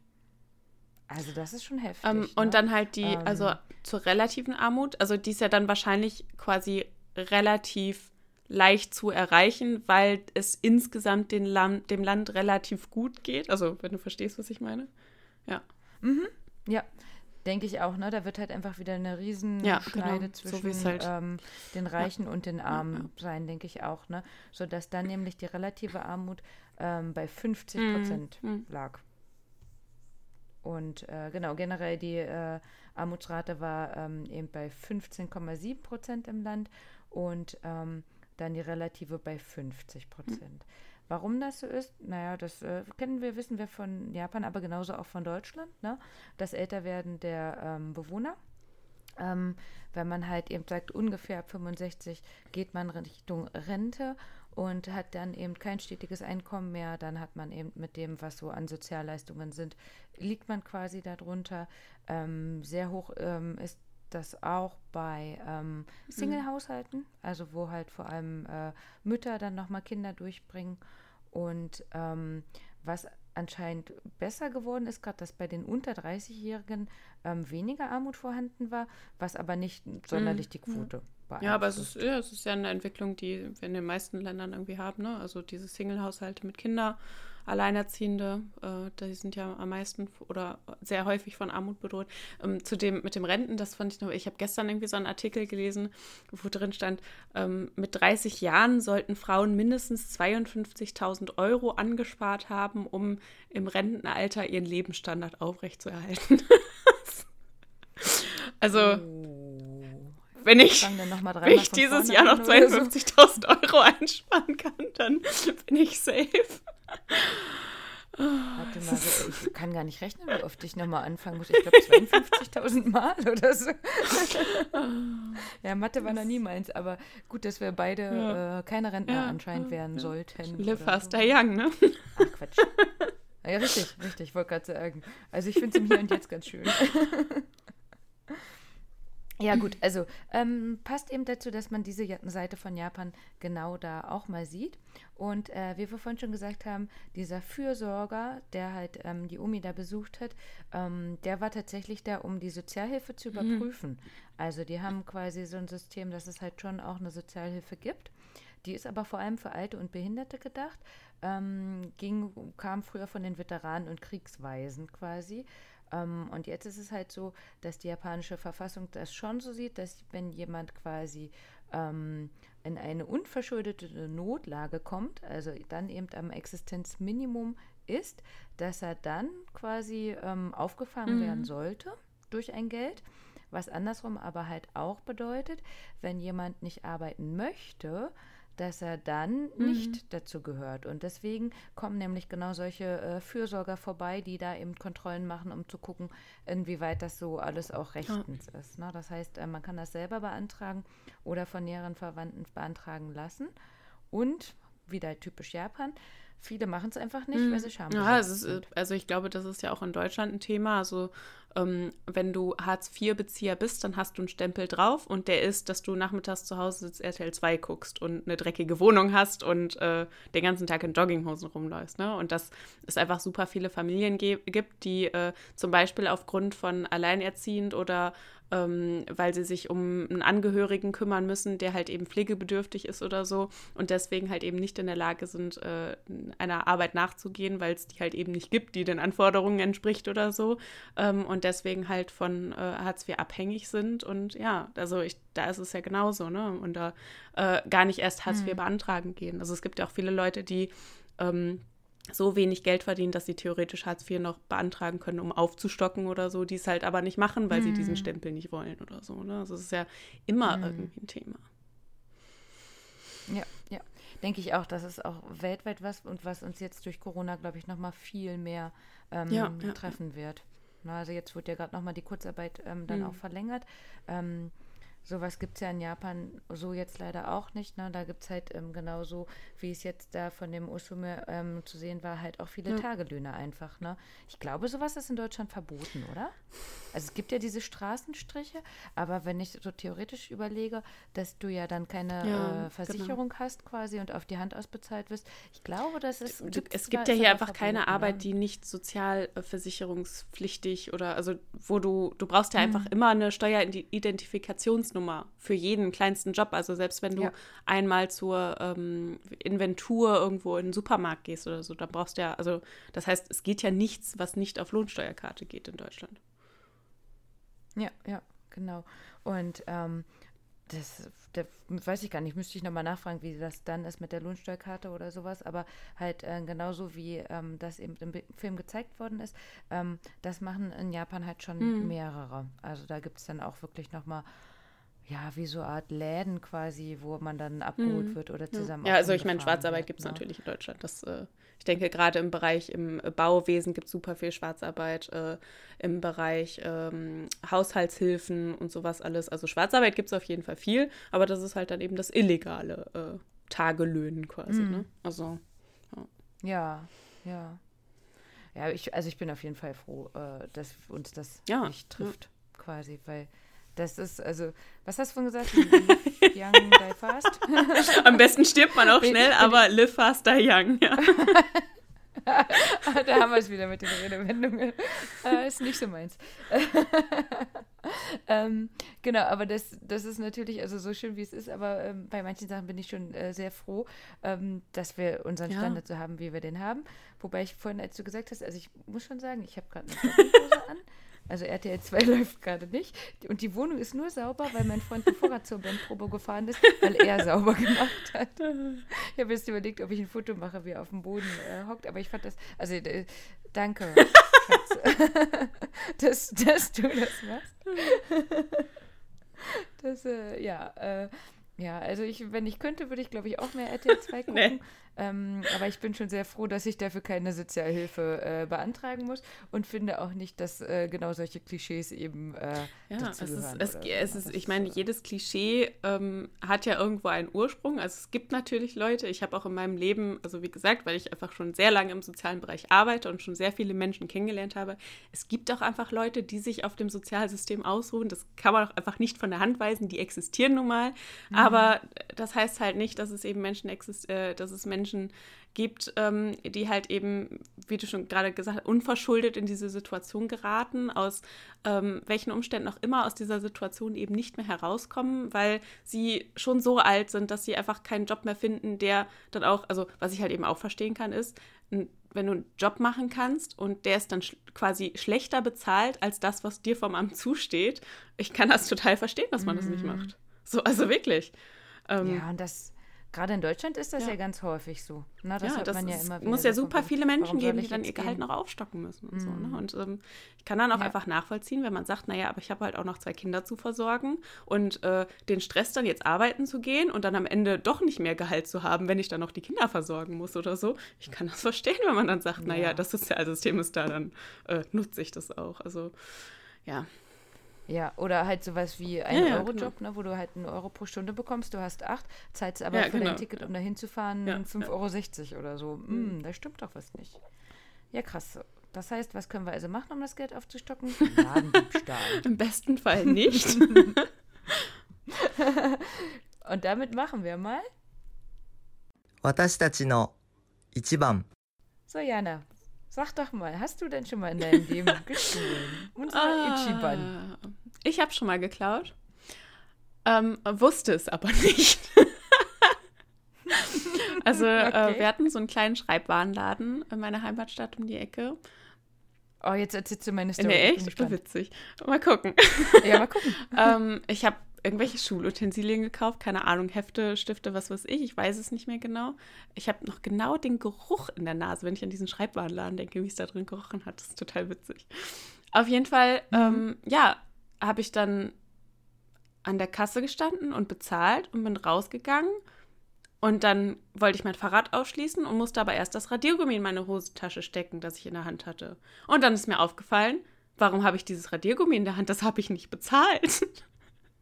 Also das ist schon heftig. Ähm, ne? und dann halt die, Ähm, also zur relativen Armut. Also die ist ja dann wahrscheinlich quasi relativ leicht zu erreichen, weil es insgesamt Land, dem Land relativ gut geht. Also wenn du verstehst, was ich meine. Ja. Mhm. Ja, denke ich auch. Ne? Da wird halt einfach wieder eine Riesenschneide genau. zwischen so halt. ähm, den Reichen und den Armen sein, denke ich auch. Ne? Sodass dann nämlich die relative Armut ähm, bei 50 Prozent Mhm. lag. Und äh, genau, generell die äh, Armutsrate war ähm, eben bei 15,7 Prozent im Land und ähm, dann die relative bei 50 Prozent. Warum das so ist, naja, das äh, kennen wir, wissen wir von Japan, aber genauso auch von Deutschland, ne? das Älterwerden der ähm, Bewohner. Ähm, wenn man halt eben sagt, ungefähr ab 65 geht man Richtung Rente und hat dann eben kein stetiges Einkommen mehr, dann hat man eben mit dem, was so an Sozialleistungen sind, liegt man quasi darunter. Ähm, sehr hoch ähm, ist das auch bei ähm, Single-Haushalten, also wo halt vor allem äh, Mütter dann nochmal Kinder durchbringen. Und ähm, was anscheinend besser geworden ist, gerade dass bei den unter 30-Jährigen ähm, weniger Armut vorhanden war, was aber nicht sonderlich die Quote beeinflusst. Ja, aber es ist, ja, es ist ja eine Entwicklung, die wir in den meisten Ländern irgendwie haben. Ne? Also diese Single-Haushalte mit Kindern, Alleinerziehende, äh, die sind ja am meisten oder sehr häufig von Armut bedroht. Ähm, zu dem mit dem Renten, das fand ich noch, ich habe gestern irgendwie so einen Artikel gelesen, wo drin stand, ähm, mit 30 Jahren sollten Frauen mindestens 52.000 Euro angespart haben, um im Rentenalter ihren Lebensstandard aufrechtzuerhalten. also wenn ich, wenn ich dieses Jahr noch an oder so. 52.000 Euro einsparen kann, dann bin ich safe. Warte mal, ich kann gar nicht rechnen, wie oft ich nochmal anfangen muss. Ich glaube 52.000 Mal oder so. ja, Mathe war noch nie meins, aber gut, dass wir beide Ja. äh, keine Rentner Ja, anscheinend werden sollten. Live oder fast, so. Young, ne? Ach, Quatsch. Ja, richtig, richtig, ich wollte gerade sagen. Also ich finde es im Hier und Jetzt ganz schön. Ja, gut, also ähm, passt eben dazu, dass man diese Seite von Japan genau da auch mal sieht. Und äh, wie wir vorhin schon gesagt haben, dieser Fürsorger, der halt ähm, die Omi da besucht hat, ähm, der war tatsächlich da, um die Sozialhilfe zu überprüfen. Also die haben quasi so ein System, dass es halt schon auch eine Sozialhilfe gibt. Die ist aber vor allem für Alte und Behinderte gedacht. Ähm, ging, kam früher von den Veteranen und Kriegsweisen quasi. Ähm, und jetzt ist es halt so, dass die japanische Verfassung das schon so sieht, dass wenn jemand quasi ähm, in eine unverschuldete Notlage kommt, also dann eben am Existenzminimum ist, dass er dann quasi ähm, aufgefangen werden sollte durch ein Geld. Was andersrum aber halt auch bedeutet, wenn jemand nicht arbeiten möchte, dass er dann nicht dazu gehört. Und deswegen kommen nämlich genau solche äh, Fürsorger vorbei, die da eben Kontrollen machen, um zu gucken, inwieweit das so alles auch rechtens ist. Ne? Das heißt, äh, man kann das selber beantragen oder von näheren Verwandten beantragen lassen. Und, wieder typisch Japan, viele machen es einfach nicht, weil sie Scham Ja, es ist, äh, also ich glaube, das ist ja auch in Deutschland ein Thema. Also ähm, wenn du Hartz-IV-Bezieher bist, dann hast du einen Stempel drauf und der ist, dass du nachmittags zu Hause sitzt, RTL 2 guckst und eine dreckige Wohnung hast und äh, den ganzen Tag in Jogginghosen rumläufst. Ne? Und dass es einfach super viele Familien gibt, die äh, zum Beispiel aufgrund von alleinerziehend oder ähm, weil sie sich um einen Angehörigen kümmern müssen, der halt eben pflegebedürftig ist oder so und deswegen halt eben nicht in der Lage sind, äh, einer Arbeit nachzugehen, weil es die halt eben nicht gibt, die den Anforderungen entspricht oder so ähm, und deswegen halt von äh, Hartz IV abhängig sind und ja, also ich, da ist es ja genauso, ne? Und da äh, gar nicht erst Hartz IV beantragen gehen. Also es gibt ja auch viele Leute, die ähm, so wenig Geld verdienen, dass sie theoretisch Hartz IV noch beantragen können, um aufzustocken oder so, die es halt aber nicht machen, weil sie diesen Stempel nicht wollen oder so. Ne? Also es ist ja immer irgendwie ein Thema. Ja, ja. Denke ich auch, das ist auch weltweit was und was uns jetzt durch Corona, glaube ich, nochmal viel mehr ähm, Ja, ja, treffen wird. Na, also jetzt wird ja gerade nochmal die Kurzarbeit ähm, dann Mhm. auch verlängert. Ähm, sowas gibt es ja in Japan so jetzt leider auch nicht. Ne? Da gibt es halt ähm, genauso, wie es jetzt da von dem Usume ähm, zu sehen war, halt auch viele Ja. Tagelöhne einfach. Ne? Ich glaube, sowas ist in Deutschland verboten, oder? Also es gibt ja diese Straßenstriche, aber wenn ich so theoretisch überlege, dass du ja dann keine Ja, genau. äh, Versicherung hast quasi und auf die Hand ausbezahlt wirst, ich glaube, das ist. Es gibt ja hier einfach keine verboten, Arbeit, ne? die nicht sozialversicherungspflichtig oder also wo du, du brauchst ja Mhm. einfach immer eine Steueridentifikationsnummer für jeden kleinsten Job. Also selbst wenn du Ja. einmal zur ähm, Inventur irgendwo in den Supermarkt gehst oder so, dann brauchst du ja, also das heißt, es geht ja nichts, was nicht auf Lohnsteuerkarte geht in Deutschland. Ja, ja, genau. Und ähm, das, da weiß ich gar nicht, müsste ich nochmal nachfragen, wie das dann ist mit der Lohnsteuerkarte oder sowas, aber halt äh, genauso wie ähm, das eben im Film gezeigt worden ist, ähm, das machen in Japan halt schon Mhm. mehrere. Also da gibt es dann auch wirklich nochmal, ja, wie so eine Art Läden quasi, wo man dann abgeholt Mhm. wird oder Ja, zusammen ja also ich meine, Schwarzarbeit gibt es ne? natürlich in Deutschland. Das, äh, ich denke, gerade im Bereich im Bauwesen gibt es super viel Schwarzarbeit, äh, im Bereich ähm, Haushaltshilfen und sowas alles. Also Schwarzarbeit gibt es auf jeden Fall viel, aber das ist halt dann eben das illegale äh, Tagelöhnen quasi. Mhm. Ne? Also Ja, ja. Ja, ich, also ich bin auf jeden Fall froh, äh, dass uns das Ja, nicht ja. trifft, quasi, weil das ist, also, was hast du vorhin gesagt? Live Young, die fast? am besten stirbt man auch schnell, aber live faster young. Ja. da haben wir es wieder mit den Redewendungen. Äh, ist nicht so meins. ähm, genau, aber das, das ist natürlich, also so schön wie es ist, aber ähm, bei manchen Sachen bin ich schon äh, sehr froh, ähm, dass wir unseren Ja. Standard so haben, wie wir den haben. Wobei ich vorhin, als du gesagt hast, also ich muss schon sagen, ich habe gerade eine Jogginghose an. Also RTL 2 läuft gerade nicht. Und die Wohnung ist nur sauber, weil mein Freund ein Vorrat zur Bandprobe gefahren ist, weil er sauber gemacht hat. Ich habe jetzt überlegt, ob ich ein Foto mache, wie er auf dem Boden äh, hockt, aber ich fand das, also äh, danke, dass, dass du das machst. Das, äh, ja, äh, ja, also ich, wenn ich könnte, würde ich, glaube ich, auch mehr RTL 2 gucken. Nee. Ähm, aber ich bin schon sehr froh, dass ich dafür keine Sozialhilfe äh, beantragen muss und finde auch nicht, dass äh, genau solche Klischees eben äh, Ja, es ist, es, es ist, ich meine, äh, jedes Klischee ähm, hat ja irgendwo einen Ursprung. Also es gibt natürlich Leute, ich habe auch in meinem Leben, also wie gesagt, weil ich einfach schon sehr lange im sozialen Bereich arbeite und schon sehr viele Menschen kennengelernt habe, es gibt auch einfach Leute, die sich auf dem Sozialsystem ausruhen. Das kann man auch einfach nicht von der Hand weisen, die existieren nun mal. Aber das heißt halt nicht, dass es eben Menschen exist äh, dass es Menschen gibt, ähm, die halt eben, wie du schon gerade gesagt hast, unverschuldet in diese Situation geraten, aus ähm, welchen Umständen auch immer aus dieser Situation eben nicht mehr herauskommen, weil sie schon so alt sind, dass sie einfach keinen Job mehr finden, der dann auch, also was ich halt eben auch verstehen kann, ist, wenn du einen Job machen kannst und der ist dann sch quasi schlechter bezahlt als das, was dir vom Amt zusteht, ich kann das total verstehen, dass man das nicht macht. So, also wirklich. Ähm, Ja, und das, gerade in Deutschland ist das ja, Ja. ganz häufig so. Na, das ja, das man ja ist, muss ja so super viele Menschen geben, die dann ihr Gehalt gehen? noch aufstocken müssen und so. Mhm. Ne? Und ähm, ich kann dann auch Ja. einfach nachvollziehen, wenn man sagt, naja, aber ich habe halt auch noch zwei Kinder zu versorgen und äh, den Stress dann jetzt arbeiten zu gehen und dann am Ende doch nicht mehr Gehalt zu haben, wenn ich dann noch die Kinder versorgen muss oder so. Ich kann das verstehen, wenn man dann sagt, naja, Ja. das Sozialsystem ist da, dann äh, nutze ich das auch. Also ja. Ja, oder halt sowas wie ein ja, ja, Euro-Job, genau. ne, wo du halt einen Euro pro Stunde bekommst, du hast acht, zahlst aber ja, für genau. dein Ticket, um da hinzufahren, ja, 5,60 Euro oder so. Hm, mhm. da stimmt doch was nicht. Ja, krass. Das heißt, was können wir also machen, um das Geld aufzustocken? Ladendiebstahl. Im besten Fall nicht. Und damit machen wir mal. So, Jana, sag doch mal, hast du denn schon mal in deinem Leben gestohlen? Unser Ichiban. Ah, ich habe schon mal geklaut. Ähm, wusste es aber nicht. also äh, Okay. wir hatten so einen kleinen Schreibwarenladen in meiner Heimatstadt um die Ecke. Oh, jetzt erzählst du meine Story. Nee, echt? Witzig. Mal gucken. Ja, mal gucken. ähm, ich habe irgendwelche Schulutensilien gekauft, keine Ahnung, Hefte, Stifte, was weiß ich, ich weiß es nicht mehr genau. Ich habe noch genau den Geruch in der Nase, wenn ich an diesen Schreibwarenladen denke, wie es da drin gerochen hat. Das ist total witzig. Auf jeden Fall, ähm, ja, habe ich dann an der Kasse gestanden und bezahlt und bin rausgegangen. Und dann wollte ich mein Fahrrad ausschließen und musste aber erst das Radiergummi in meine Hosentasche stecken, das ich in der Hand hatte. Und dann ist mir aufgefallen, warum habe ich dieses Radiergummi in der Hand? Das habe ich nicht bezahlt.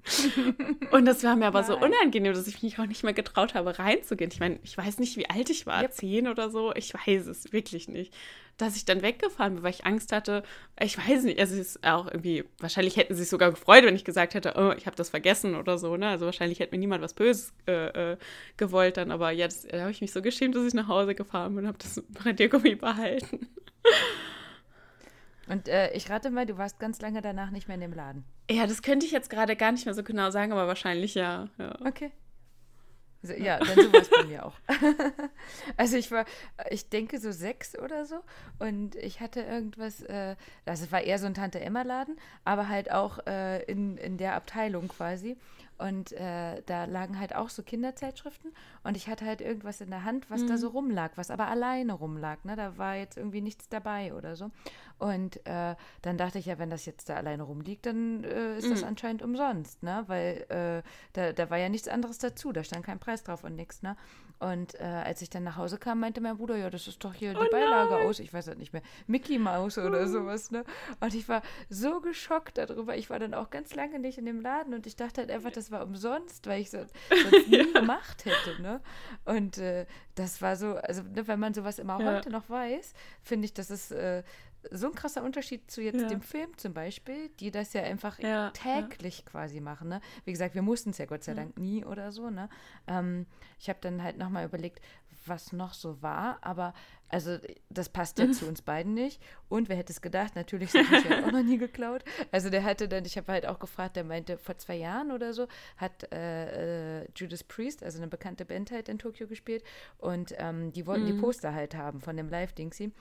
Und das war mir aber so Nein. unangenehm, dass ich mich auch nicht mehr getraut habe, reinzugehen. Ich meine, ich weiß nicht, wie alt ich war, Yep. zehn oder so. Ich weiß es wirklich nicht. Dass ich dann weggefahren bin, weil ich Angst hatte. Ich weiß nicht. Also es ist auch irgendwie, wahrscheinlich hätten sie sich sogar gefreut, wenn ich gesagt hätte, oh, ich habe das vergessen oder so. Ne? Also wahrscheinlich hätte mir niemand was Böses äh, äh, gewollt dann. Aber jetzt da habe ich mich so geschämt, dass ich nach Hause gefahren bin und habe das Radiergummi behalten. Und äh, ich rate mal, du warst ganz lange danach nicht mehr in dem Laden. Ja, das könnte ich jetzt gerade gar nicht mehr so genau sagen, aber wahrscheinlich ja. ja. Okay. So, ja, dann so war es bei mir auch. also ich war, ich denke so sechs oder so und ich hatte irgendwas, äh, also es war eher so ein Tante-Emma-Laden, aber halt auch äh, in, in der Abteilung quasi. Und äh, da lagen halt auch so Kinderzeitschriften und ich hatte halt irgendwas in der Hand, was da so rumlag, was aber alleine rumlag. Ne? Da war jetzt irgendwie nichts dabei oder so. Und äh, dann dachte ich ja, wenn das jetzt da alleine rumliegt, dann äh, ist das anscheinend umsonst, ne? Weil äh, da, da war ja nichts anderes dazu, da stand kein Preis drauf und nichts, ne? Und äh, als ich dann nach Hause kam, meinte mein Bruder, ja, das ist doch hier die Beilage aus, ich weiß halt nicht mehr, Mickey Mouse oder sowas, ne? Und ich war so geschockt darüber. Ich war dann auch ganz lange nicht in dem Laden und ich dachte halt einfach, das war umsonst, weil ich so sonst nie gemacht hätte, ne? Und äh, das war so, also ne, wenn man sowas immer Ja. heute noch weiß, finde ich, das ist so ein krasser Unterschied zu jetzt Ja. dem Film zum Beispiel, die das ja einfach Ja, ja. täglich quasi machen. Ne? Wie gesagt, wir mussten es ja Gott sei Dank nie oder so. Ne? Ähm, ich habe dann halt nochmal überlegt, was noch so war, aber also das passt ja zu uns beiden nicht. Und wer hätte es gedacht? Natürlich wir ja auch noch nie geklaut. Also der hatte dann, ich habe halt auch gefragt, der meinte, vor zwei Jahren oder so hat äh, äh, Judas Priest, also eine bekannte Band halt in Tokio gespielt und ähm, die wollten die Poster halt haben von dem Live-Dingsy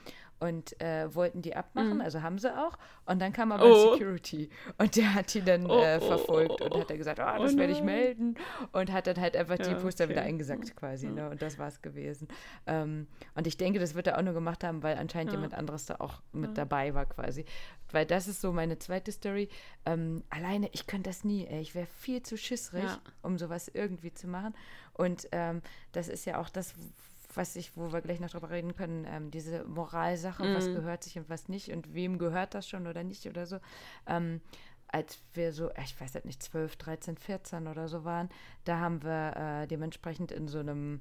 und äh, wollten die abmachen, also haben sie auch. Und dann kam aber Oh. Security und der hat die dann Oh, äh, oh, verfolgt oh, und oh. hat dann gesagt, ah, Oh das werde ich nein. melden und hat dann halt einfach die Ja, Poster wieder okay. eingesackt quasi. Ne? Und das war es gewesen. Ähm, und ich denke, das wird er auch nur gemacht haben, weil anscheinend Ja. jemand anderes da auch mit dabei war quasi. Weil das ist so meine zweite Story. Ähm, alleine, ich könnte das nie, ey. Ich wäre viel zu schissrig, Ja. um sowas irgendwie zu machen. Und ähm, das ist ja auch das, was ich, wo wir gleich noch drüber reden können, ähm, diese Moralsache, was Mhm. gehört sich und was nicht und wem gehört das schon oder nicht oder so. Ähm, als wir so, ich weiß halt nicht, 12, 13, 14 oder so waren, da haben wir äh, dementsprechend in so einem,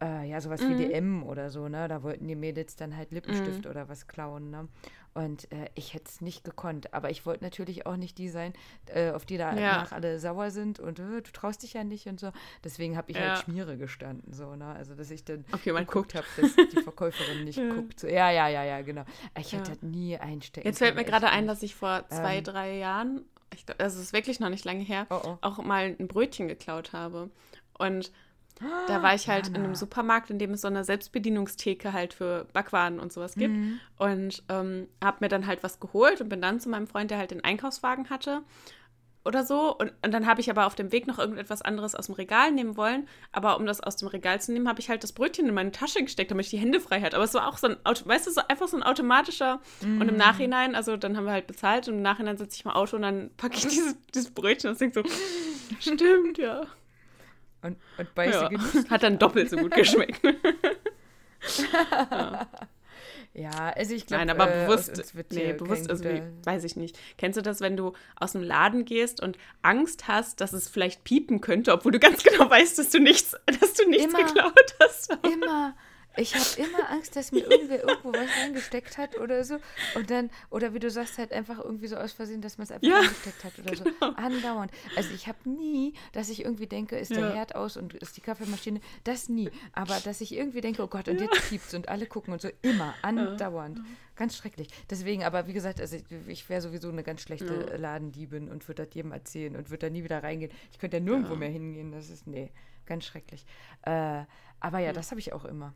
äh, ja, sowas wie DM oder so, ne? Da wollten die Mädels dann halt Lippenstift oder was klauen, ne? Und äh, ich hätte es nicht gekonnt. Aber ich wollte natürlich auch nicht die sein, äh, auf die da Ja. nach alle sauer sind und äh, du traust dich ja nicht und so. Deswegen habe ich Ja. halt Schmiere gestanden, so, ne? Also, dass ich dann jemand geguckt guckt. habe, dass die Verkäuferin nicht guckt. So, ja, ja, ja, ja, genau. Ich hätte das nie einstecken Jetzt fällt mir gerade ein, dass ich vor zwei, Ähm. drei Jahren, ich, also es ist wirklich noch nicht lange her, Oh, oh. auch mal ein Brötchen geklaut habe. Und da war ich halt in einem Supermarkt, in dem es so eine Selbstbedienungstheke halt für Backwaren und sowas gibt. Mhm. Und ähm, habe mir dann halt was geholt und bin dann zu meinem Freund, der halt den Einkaufswagen hatte oder so. Und, und dann habe ich aber auf dem Weg noch irgendetwas anderes aus dem Regal nehmen wollen. Aber um das aus dem Regal zu nehmen, habe ich halt das Brötchen in meine Tasche gesteckt, damit ich die Hände frei hatte. Aber es war auch so ein, Auto, weißt du, so einfach so ein automatischer. Und im Nachhinein, also dann haben wir halt bezahlt und im Nachhinein sitze ich im Auto und dann packe ich dieses, dieses Brötchen und denke so, stimmt, ja. Und, und beiße ja. genüsslich. Hat dann doppelt so gut geschmeckt. Ja, also ich glaube, Nein, aber äh, bewusst, aus nee, bewusst, also wie, weiß ich nicht. Kennst du das, wenn du aus einem Laden gehst und Angst hast, dass es vielleicht piepen könnte, obwohl du ganz genau weißt, dass du nichts, dass du nichts Immer. geklaut hast? immer. Ich habe immer Angst, dass mir irgendwer irgendwo was reingesteckt hat oder so. Und dann, oder wie du sagst, halt einfach irgendwie so aus Versehen, dass man es einfach Ja, reingesteckt hat oder so. Andauernd. Also ich habe nie, dass ich irgendwie denke, ist der Ja. Herd aus und ist die Kaffeemaschine. Das nie. Aber dass ich irgendwie denke, oh Gott, und jetzt piept's und alle gucken und so. Immer, andauernd. Ganz schrecklich. Deswegen, aber wie gesagt, also ich, ich wäre sowieso eine ganz schlechte Ja. Ladendiebin und würde das jedem erzählen und würde da nie wieder reingehen. Ich könnte ja nirgendwo mehr hingehen. Das ist, nee, ganz schrecklich. Äh, aber ja, das habe ich auch immer.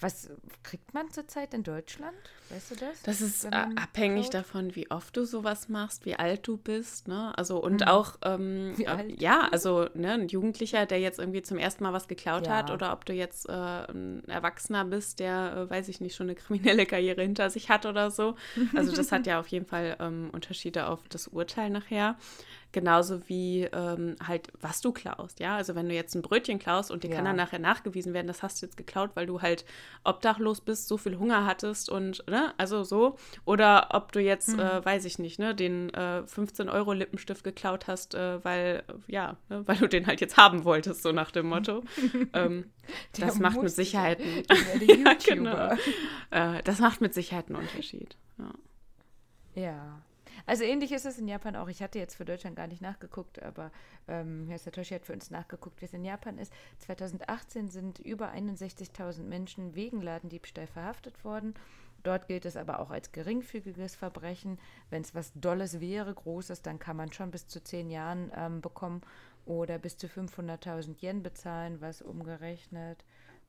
Was kriegt man zurzeit in Deutschland? Weißt du das? Das ist äh, abhängig klaut? davon, wie oft du sowas machst, wie alt du bist, ne? Also und auch ähm, äh, ja, also ne, ein Jugendlicher, der jetzt irgendwie zum ersten Mal was geklaut Ja. hat, oder ob du jetzt äh, ein Erwachsener bist, der, äh, weiß ich nicht, schon eine kriminelle Karriere hinter sich hat oder so. Also das hat ja auf jeden Fall ähm, Unterschiede auf das Urteil nachher. Genauso wie ähm, halt, was du klaust, ja. Also wenn du jetzt ein Brötchen klaust und dir Ja. kann dann nachher nachgewiesen werden, das hast du jetzt geklaut, weil du halt obdachlos bist, so viel Hunger hattest und, ne, also so. Oder ob du jetzt, Mhm. äh, weiß ich nicht, ne, den äh, 15 Euro Lippenstift geklaut hast, äh, weil, ja, ne, weil du den halt jetzt haben wolltest, so nach dem Motto. ähm, das macht mit Sicherheit einen, Ja, genau. äh, das macht mit Sicherheit einen Unterschied. Ja. Ja. Also ähnlich ist es in Japan auch. Ich hatte jetzt für Deutschland gar nicht nachgeguckt, aber ähm, Herr Satoshi hat für uns nachgeguckt, wie es in Japan ist. 2018 sind über 61.000 Menschen wegen Ladendiebstahl verhaftet worden. Dort gilt es aber auch als geringfügiges Verbrechen. Wenn es was Dolles wäre, Großes, dann kann man schon bis zu zehn Jahren ähm, bekommen oder bis zu 500.000 Yen bezahlen, was umgerechnet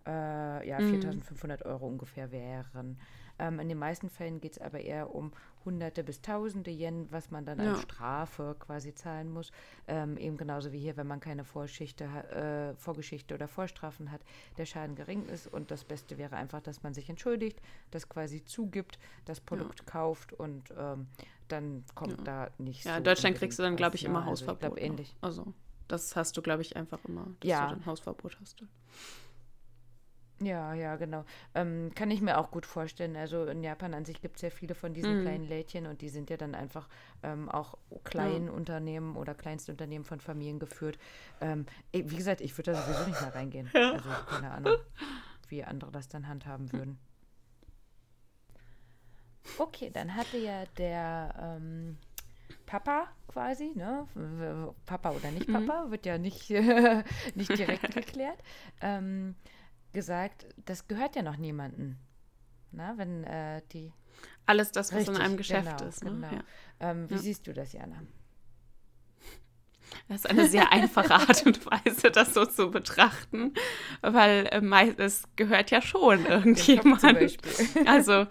äh, ja, Mhm. 4.500 Euro ungefähr wären. Ähm, in den meisten Fällen geht es aber eher um Hunderte bis Tausende Yen, was man dann Ja. als Strafe quasi zahlen muss. Ähm, eben genauso wie hier, wenn man keine äh, Vorgeschichte oder Vorstrafen hat, der Schaden gering ist. Und das Beste wäre einfach, dass man sich entschuldigt, das quasi zugibt, das Produkt kauft und ähm, dann kommt da nicht Ja, so in Deutschland kriegst du dann, glaube ich, ne? immer Also Hausverbot. Ich glaube, noch. ähnlich. Also, das hast du, glaube ich, einfach immer, dass Ja. du dann Hausverbot hast. Ja, ja, genau. Ähm, kann ich mir auch gut vorstellen. Also in Japan an sich gibt es ja viele von diesen Mhm. kleinen Lädchen und die sind ja dann einfach ähm, auch Kleinunternehmen oder Kleinstunternehmen von Familien geführt. Ähm, wie gesagt, ich würde da sowieso nicht mehr reingehen. Also keine Ahnung, wie andere das dann handhaben würden. Okay, dann hatte ja der ähm, Papa quasi, ne? Papa oder nicht Papa, wird ja nicht, nicht direkt geklärt, ähm, gesagt, das gehört ja noch niemandem. Na, wenn äh, die. Alles das, was Richtig, in einem Geschäft genau, ist. Ne? genau. Ja. Ähm, wie Ja. siehst du das, Jana? Das ist eine sehr einfache Art und Weise, das so zu betrachten, weil äh, es gehört ja schon irgendjemand. Also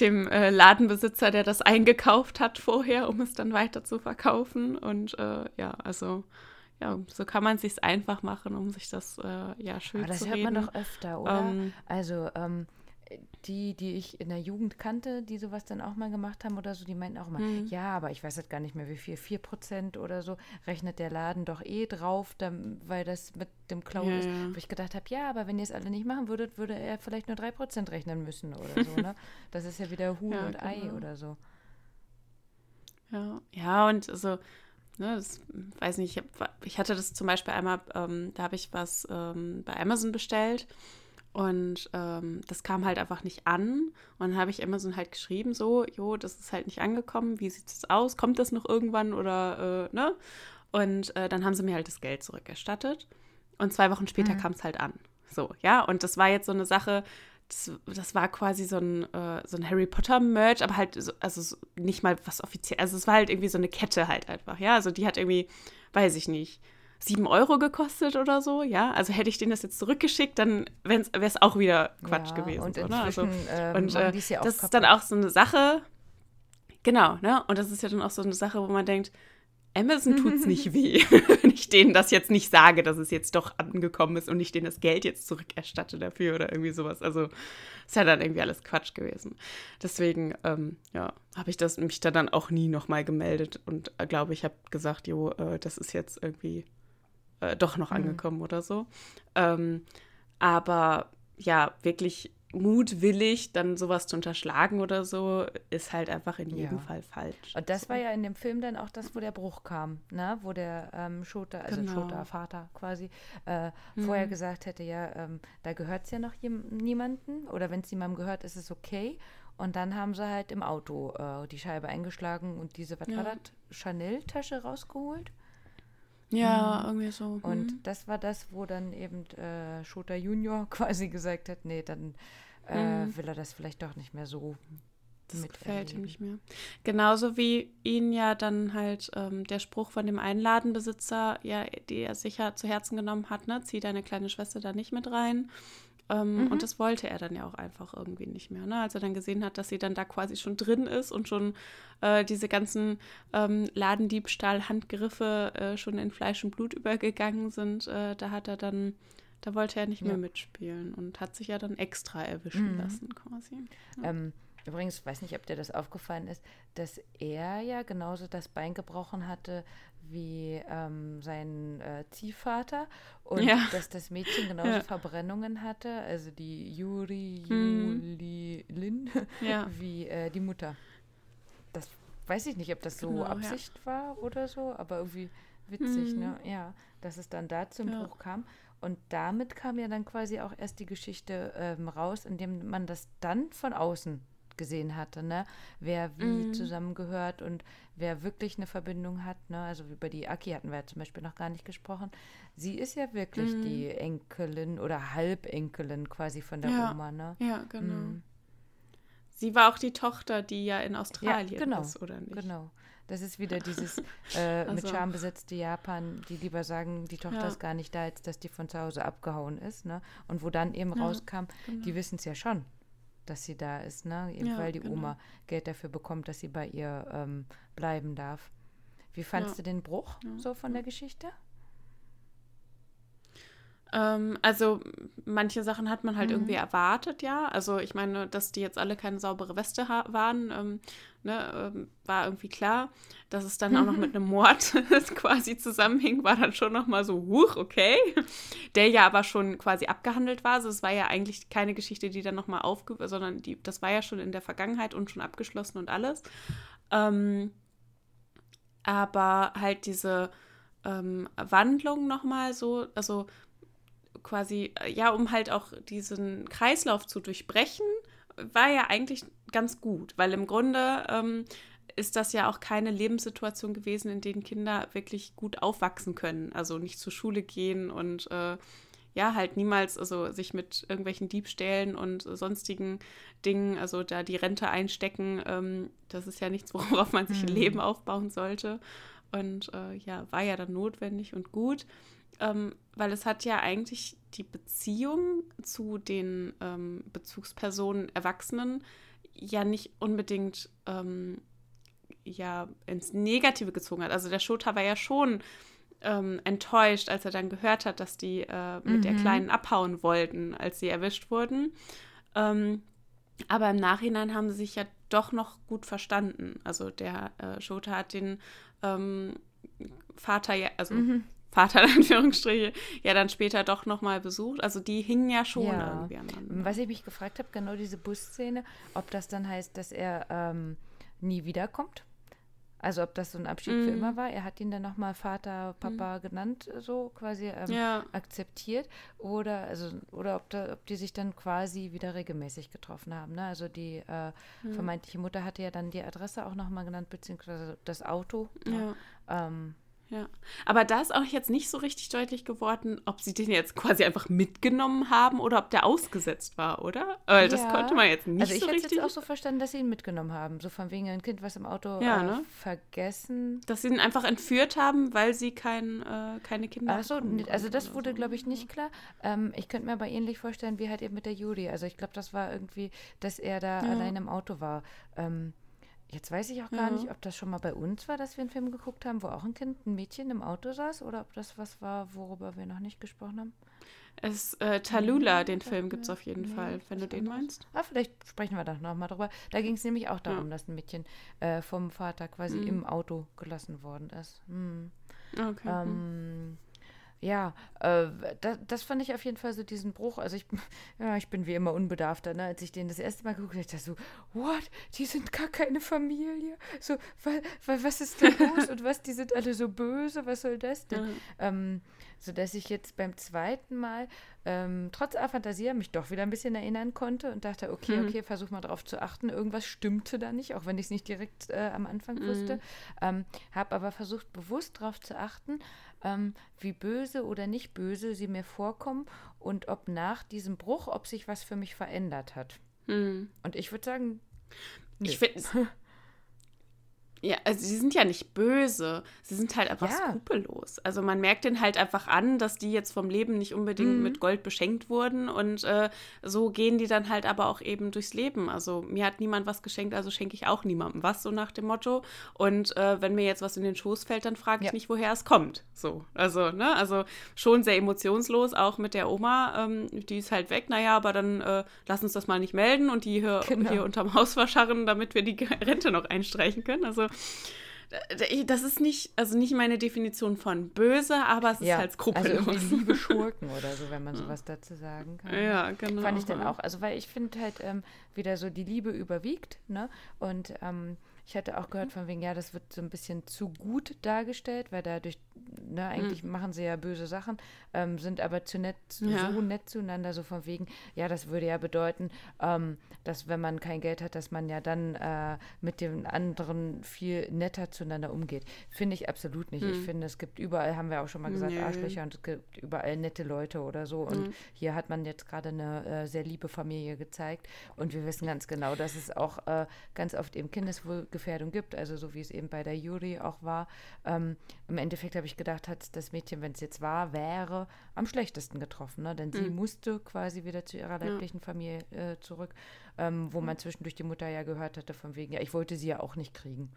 dem äh, Ladenbesitzer, der das eingekauft hat vorher, um es dann weiter zu verkaufen. Und äh, ja, also ja, so kann man es sich einfach machen, um sich das äh, ja schön Aber das zu hört reden. man doch öfter, oder? Ähm, also, ähm, die, die ich in der Jugend kannte, die sowas dann auch mal gemacht haben oder so, die meinten auch immer, Mhm. ja, aber ich weiß jetzt gar nicht mehr, wie viel, 4% oder so, rechnet der Laden doch eh drauf, dann, weil das mit dem Klauen Ja, ist. Wo ich gedacht habe, ja, aber wenn ihr es alle nicht machen würdet, würde er vielleicht nur 3% rechnen müssen oder so, ne? Das ist ja wieder Huhn Ja, und Ei genau. oder so. Ja, ja, und so, ne, das, weiß nicht, ich, hab, ich hatte das zum Beispiel einmal, ähm, da habe ich was ähm, bei Amazon bestellt und ähm, das kam halt einfach nicht an. Und dann habe ich Amazon halt geschrieben, so, jo, das ist halt nicht angekommen, wie sieht es aus? Kommt das noch irgendwann oder, äh, ne? Und äh, dann haben sie mir halt das Geld zurückerstattet. Und zwei Wochen später kam es halt an. So, ja, und das war jetzt so eine Sache, das, das war quasi so ein, äh, so ein Harry Potter-Merch, aber halt, so, also so nicht mal was offiziell, also es war halt irgendwie so eine Kette halt einfach, ja, also die hat irgendwie, weiß ich nicht, sieben Euro gekostet oder so, ja, also hätte ich denen das jetzt zurückgeschickt, dann wäre es auch wieder Quatsch ja, gewesen. Und so, ne? also, ähm, und äh, das ist dann auch so eine Sache, genau, ne, und das ist ja dann auch so eine Sache, wo man denkt, Amazon tut es nicht weh, wenn ich denen das jetzt nicht sage, dass es jetzt doch angekommen ist und ich denen das Geld jetzt zurückerstatte dafür oder irgendwie sowas. Also ist ja dann irgendwie alles Quatsch gewesen. Deswegen, ähm, ja, habe ich das mich da dann auch nie nochmal gemeldet und äh, glaube ich, habe gesagt, jo, äh, das ist jetzt irgendwie äh, doch noch angekommen oder so. Ähm, aber ja, wirklich mutwillig dann sowas zu unterschlagen oder so, ist halt einfach in jedem Ja. Fall falsch. Und das war ja in dem Film dann auch das, wo der Bruch kam, ne? wo der ähm, Shota, also Genau. Shota, Vater quasi, äh, vorher gesagt hätte, ja, ähm, da gehört es ja noch niemanden oder wenn es jemandem gehört, ist es okay. Und dann haben sie halt im Auto äh, die Scheibe eingeschlagen und diese, was Ja. war das, Chanel-Tasche rausgeholt. Ja, irgendwie so. Und mhm. das war das, wo dann eben äh, Shota Junior quasi gesagt hat, nee, dann äh, Mhm. will er das vielleicht doch nicht mehr so Das gefällt ihm nicht mehr. Genauso wie ihn ja dann halt ähm, der Spruch von dem Einladenbesitzer, ja, die er sicher zu Herzen genommen hat, ne, zieh deine kleine Schwester da nicht mit rein. Ähm, Und das wollte er dann ja auch einfach irgendwie nicht mehr. Ne? Als er dann gesehen hat, dass sie dann da quasi schon drin ist und schon äh, diese ganzen ähm, Ladendiebstahl-Handgriffe äh, schon in Fleisch und Blut übergegangen sind, äh, da hat er dann, da wollte er nicht mehr Ja. mitspielen und hat sich ja dann extra erwischen Mhm. lassen quasi. Ähm, Übrigens, weiß nicht, ob dir das aufgefallen ist, dass er ja genauso das Bein gebrochen hatte wie ähm, sein äh, Ziehvater und Ja. dass das Mädchen genauso Ja. Verbrennungen hatte, also die Juri, Mhm. Juli, Lin, Ja. wie äh, die Mutter. Das weiß ich nicht, ob das so Genau, ja. Absicht war oder so, aber irgendwie witzig, Mhm. ne? Ja, dass es dann da zum Ja. Bruch kam. Und damit kam ja dann quasi auch erst die Geschichte ähm, raus, indem man das dann von außen gesehen hatte, ne? Wer wie Mhm. zusammengehört und wer wirklich eine Verbindung hat, ne? Also über die Aki hatten wir ja zum Beispiel noch gar nicht gesprochen. Sie ist ja wirklich Mhm. die Enkelin oder Halbenkelin quasi von der Ja. Oma, ne? Ja, genau. Mhm. Sie war auch die Tochter, die ja in Australien genau, ist, oder nicht? Genau. Das ist wieder dieses äh, mit Also- Scham besetzte Japan, die lieber sagen, die Tochter Ja. ist gar nicht da, als dass die von zu Hause abgehauen ist. Ne? Und wo dann eben Ja, rauskam, genau. die wissen es ja schon, dass sie da ist, ne? eben Ja, weil die genau. Oma Geld dafür bekommt, dass sie bei ihr ähm, bleiben darf. Wie fandst Ja. du den Bruch so von der Geschichte? Ähm, also manche Sachen hat man halt Mhm. irgendwie erwartet, ja. Also ich meine, dass die jetzt alle keine saubere Weste waren, ähm, ne, ähm, war irgendwie klar. Dass es dann auch noch mit einem Mord quasi zusammenhing, war dann schon noch mal so, huch, okay. Der ja aber schon quasi abgehandelt war. Also es war ja eigentlich keine Geschichte, die dann noch mal aufge... sondern die, das war ja schon in der Vergangenheit und schon abgeschlossen und alles. Ähm, aber halt diese ähm, Wandlung noch mal so, also quasi, äh, ja, um halt auch diesen Kreislauf zu durchbrechen, war ja eigentlich ganz gut, weil im Grunde ähm, ist das ja auch keine Lebenssituation gewesen, in denen Kinder wirklich gut aufwachsen können, also nicht zur Schule gehen und äh, ja, halt niemals, also sich mit irgendwelchen Diebstählen und sonstigen Dingen, also da die Rente einstecken, ähm, das ist ja nichts, worauf man sich ein Mhm. Leben aufbauen sollte. Und äh, ja, war ja dann notwendig und gut ähm, weil es hat ja eigentlich die Beziehung zu den ähm, Bezugspersonen, Erwachsenen, ja nicht unbedingt ähm, ja ins Negative gezogen hat. Also der Shota war ja schon ähm, enttäuscht, als er dann gehört hat, dass die äh, mit der Mhm. Kleinen abhauen wollten, als sie erwischt wurden. Ähm, aber im Nachhinein haben sie sich ja doch noch gut verstanden. Also der äh, Shota hat den ähm, Vater ja, also Mhm. Vater in Anführungsstriche, ja dann später doch nochmal besucht. Also die hingen ja schon Ja. irgendwie aneinander. Was ich mich gefragt habe, genau diese Busszene, ob das dann heißt, dass er ähm, nie wiederkommt. Also ob das so ein Abschied für Mhm. immer war. Er hat ihn dann nochmal Vater, Papa genannt, so quasi ähm, ja, akzeptiert. Oder, also, oder ob, da, ob die sich dann quasi wieder regelmäßig getroffen haben. Ne? Also die äh, Mhm. vermeintliche Mutter hatte ja dann die Adresse auch nochmal genannt, beziehungsweise das Auto. Ne? ja, Ähm, ja. Aber da ist auch jetzt nicht so richtig deutlich geworden, ob sie den jetzt quasi einfach mitgenommen haben oder ob der ausgesetzt war, oder? Weil das Ja. konnte man jetzt nicht also ich so hätte es richtig. jetzt auch so verstanden, dass sie ihn mitgenommen haben. So von wegen ein Kind, was im Auto Ja, äh, ne? vergessen dass sie ihn einfach entführt haben, weil sie kein, äh, keine Kinder Ach so, also das wurde, so. glaube ich, nicht klar. Ähm, ich könnte mir aber ähnlich vorstellen, wie halt eben mit der Juri. Also ich glaube, das war irgendwie, dass er da Ja. allein im Auto war. Ähm, jetzt weiß ich auch gar Ja. nicht, ob das schon mal bei uns war, dass wir einen Film geguckt haben, wo auch ein Kind, ein Mädchen im Auto saß oder ob das was war, worüber wir noch nicht gesprochen haben. Es, äh, Tallulah, Nee, den Film gibt es auf jeden nee, Fall, wenn du den meinst. Ah, vielleicht sprechen wir da nochmal drüber. Da ging es nämlich auch darum, Ja. dass ein Mädchen äh, vom Vater quasi Mhm. im Auto gelassen worden ist. Hm. Okay. Ähm, ja, äh, das, das fand ich auf jeden Fall so diesen Bruch. Also ich, ja, ich bin wie immer unbedarfter, ne? Als ich den das erste Mal geguckt habe, ich dachte so, what? Die sind gar keine Familie. So, wa, wa, was ist da los? Und was, die sind alle so böse, was soll das denn? Ja. Ähm, sodass ich jetzt beim zweiten Mal ähm, trotz Aphantasia mich doch wieder ein bisschen erinnern konnte und dachte, okay, Mhm. okay, versuch mal drauf zu achten. Irgendwas stimmte da nicht, auch wenn ich es nicht direkt äh, am Anfang Mhm. wusste. Ähm, habe aber versucht, bewusst darauf zu achten, ähm, wie böse oder nicht böse sie mir vorkommen und ob nach diesem Bruch, ob sich was für mich verändert hat. Hm. Und ich würde sagen, Ich nö. finde Ja, also sie sind ja nicht böse, sie sind halt einfach Ja. skrupellos. Also man merkt den halt einfach an, dass die jetzt vom Leben nicht unbedingt Mhm. mit Gold beschenkt wurden und äh, so gehen die dann halt aber auch eben durchs Leben. Also mir hat niemand was geschenkt, also schenke ich auch niemandem was, so nach dem Motto. Und äh, wenn mir jetzt was in den Schoß fällt, dann frage ich Ja. nicht, woher es kommt. So, also, ne, also schon sehr emotionslos, auch mit der Oma, ähm, die ist halt weg, naja, aber dann äh, lass uns das mal nicht melden und die hier, Genau. hier unterm Haus verscharren, damit wir die Rente noch einstreichen können. Also das ist nicht, also nicht meine Definition von böse, aber es ist halt Also skrupellos. irgendwie liebe Schurken oder so, wenn man sowas dazu sagen kann. ja, genau. Fand ich dann auch. Also, weil ich finde halt ähm, wieder so, die Liebe überwiegt, ne? Und ähm, ich hatte auch gehört von wegen, ja, das wird so ein bisschen zu gut dargestellt, weil dadurch, ne, eigentlich machen sie ja böse Sachen, ähm, sind aber zu nett, Ja. so nett zueinander, so von wegen, ja, das würde ja bedeuten, ähm, dass wenn man kein Geld hat, dass man ja dann äh, mit den anderen viel netter zueinander umgeht. Finde ich absolut nicht. Ich finde, es gibt überall, haben wir auch schon mal gesagt, Nö. Arschlöcher und es gibt überall nette Leute oder so. Und hier hat man jetzt gerade eine äh, sehr liebe Familie gezeigt. Und wir wissen ganz genau, dass es auch äh, ganz oft eben Kindeswohlgefährdung gibt. Also so wie es eben bei der Juri auch war. Ähm, Im Endeffekt habe ich gedacht, hat das Mädchen, wenn es jetzt war, wäre am schlechtesten getroffen. Ne? Denn sie musste quasi wieder zu ihrer leiblichen Familie äh, zurück, ähm, wo man zwischendurch die Mutter ja gehört hatte, von wegen, ja, ich wollte sie ja auch nicht kriegen.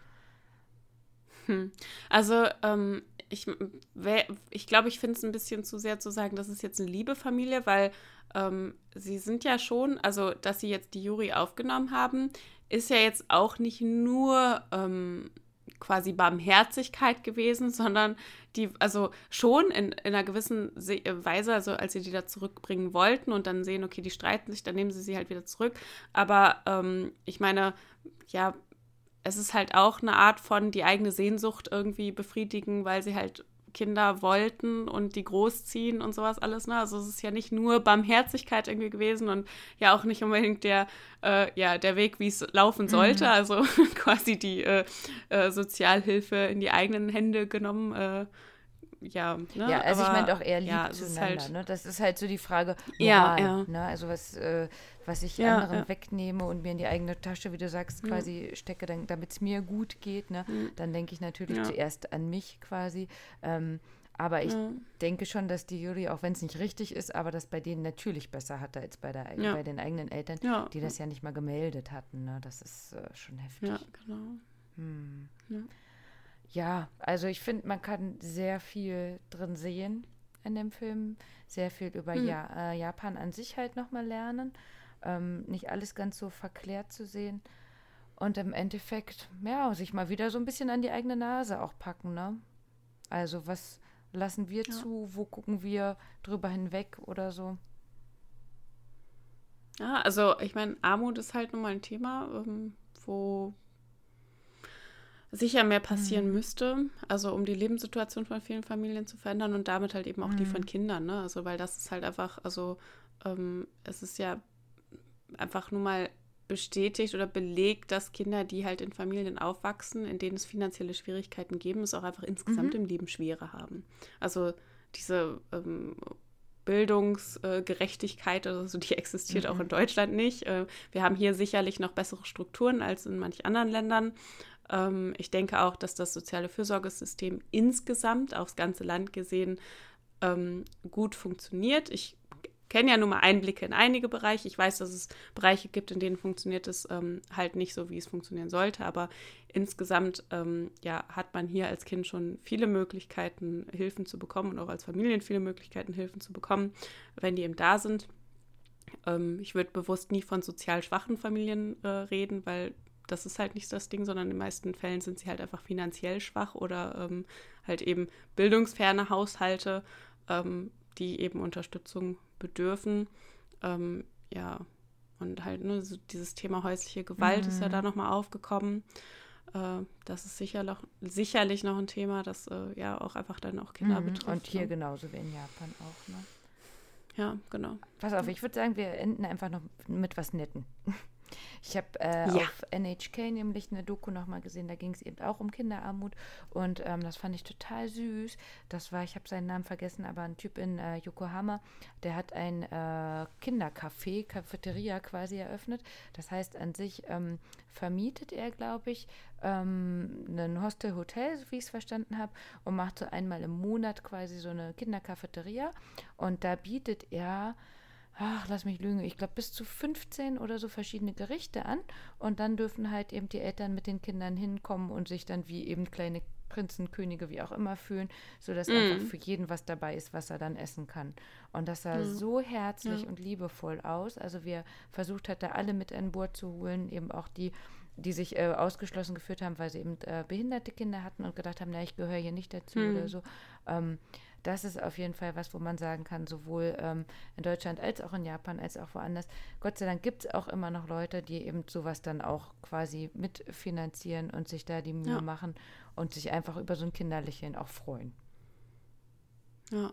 Also, ähm, ich, wär, ich glaube, ich finde es ein bisschen zu sehr zu sagen, das ist jetzt eine liebe Familie, weil ähm, sie sind ja schon, also, dass sie jetzt die Juri aufgenommen haben, ist ja jetzt auch nicht nur ähm, quasi Barmherzigkeit gewesen, sondern die, also schon in, in einer gewissen Se Weise, also als sie die da zurückbringen wollten und dann sehen, okay, die streiten sich, dann nehmen sie sie halt wieder zurück. Aber ähm, ich meine, ja, es ist halt auch eine Art von die eigene Sehnsucht irgendwie befriedigen, weil sie halt Kinder wollten und die großziehen und sowas alles. Ne? Also es ist ja nicht nur Barmherzigkeit irgendwie gewesen und ja auch nicht unbedingt der, äh, ja, der Weg, wie es laufen sollte. Also quasi die äh, äh, Sozialhilfe in die eigenen Hände genommen. Ja, ne? Ja, also Aber, ich meine auch eher lieb ja, ist zueinander. halt- ne? Das ist halt so die Frage, Ja, Moral, ja. Ne? Also was, äh, was ich Ja, anderen ja. wegnehme und mir in die eigene Tasche, wie du sagst, quasi stecke, damit es mir gut geht, ne? dann denke ich natürlich Ja. zuerst an mich quasi. Ähm, aber ich Ja. denke schon, dass die Jury, auch wenn es nicht richtig ist, aber das bei denen natürlich besser hatte als bei, der, Ja. bei den eigenen Eltern, Ja. die das ja nicht mal gemeldet hatten. Ne? Das ist äh, schon heftig. Ja, genau. Ja, also ich finde, man kann sehr viel drin sehen in dem Film. Sehr viel über ja, äh, Japan an sich halt nochmal lernen. Ähm, nicht alles ganz so verklärt zu sehen. Und im Endeffekt, ja, sich mal wieder so ein bisschen an die eigene Nase auch packen, ne? Also was lassen wir zu, wo gucken wir drüber hinweg oder so. Ja, also ich meine, Armut ist halt nun mal ein Thema, ähm, wo sicher mehr passieren müsste, also um die Lebenssituation von vielen Familien zu verändern und damit halt eben auch die von Kindern, ne? Also weil das ist halt einfach, also ähm, es ist ja einfach nur mal bestätigt oder belegt, dass Kinder, die halt in Familien aufwachsen, in denen es finanzielle Schwierigkeiten geben, es auch einfach insgesamt im Leben schwerer haben. Also diese ähm, Bildungsgerechtigkeit oder so, die existiert auch in Deutschland nicht. Äh, wir haben hier sicherlich noch bessere Strukturen als in manch anderen Ländern. Ähm, ich denke auch, dass das soziale Fürsorgesystem insgesamt aufs ganze Land gesehen ähm, gut funktioniert. Ich kenne ja nur mal Einblicke in einige Bereiche. Ich weiß, dass es Bereiche gibt, in denen funktioniert es ähm, halt nicht so, wie es funktionieren sollte. Aber insgesamt ähm, ja, hat man hier als Kind schon viele Möglichkeiten, Hilfen zu bekommen und auch als Familien viele Möglichkeiten, Hilfen zu bekommen, wenn die eben da sind. Ähm, ich würde bewusst nie von sozial schwachen Familien äh, reden, weil das ist halt nicht das Ding, sondern in den meisten Fällen sind sie halt einfach finanziell schwach oder ähm, halt eben bildungsferne Haushalte, ähm, die eben Unterstützung bedürfen. Ähm, ja, und halt nur so dieses Thema häusliche Gewalt ist ja da nochmal aufgekommen. Äh, das ist sicher noch, sicherlich noch ein Thema, das äh, ja auch einfach dann auch Kinder Mhm. betrifft. Und hier ne? genauso wie in Japan auch, ne? Ja, genau. Pass auf, ich würde sagen, wir enden einfach noch mit was Netten. Ich habe äh, Ja. auf NHK nämlich eine Doku nochmal gesehen, da ging es eben auch um Kinderarmut und ähm, das fand ich total süß. Das war, ich habe seinen Namen vergessen, aber ein Typ in äh, Yokohama, der hat ein äh, Kindercafé, Cafeteria quasi eröffnet. Das heißt, an sich ähm, vermietet er, glaube ich, ähm, ein Hostel-Hotel, so wie ich es verstanden habe, und macht so einmal im Monat quasi so eine Kindercafeteria und da bietet er ach, lass mich lügen, ich glaube bis zu 15 oder so verschiedene Gerichte an und dann dürfen halt eben die Eltern mit den Kindern hinkommen und sich dann wie eben kleine Prinzen, Könige, wie auch immer fühlen, sodass Mm. einfach für jeden was dabei ist, was er dann essen kann. Und das sah so herzlich Ja. und liebevoll aus. Also wir versucht hat, da alle mit an Bord zu holen, eben auch die, die sich äh, ausgeschlossen geführt haben, weil sie eben äh, behinderte Kinder hatten und gedacht haben, na, ich gehöre hier nicht dazu Hm. oder so. Ähm, das ist auf jeden Fall was, wo man sagen kann, sowohl ähm, in Deutschland als auch in Japan als auch woanders. Gott sei Dank gibt es auch immer noch Leute, die eben sowas dann auch quasi mitfinanzieren und sich da die Mühe Ja. machen und sich einfach über so ein Kinderlächeln auch freuen. Ja.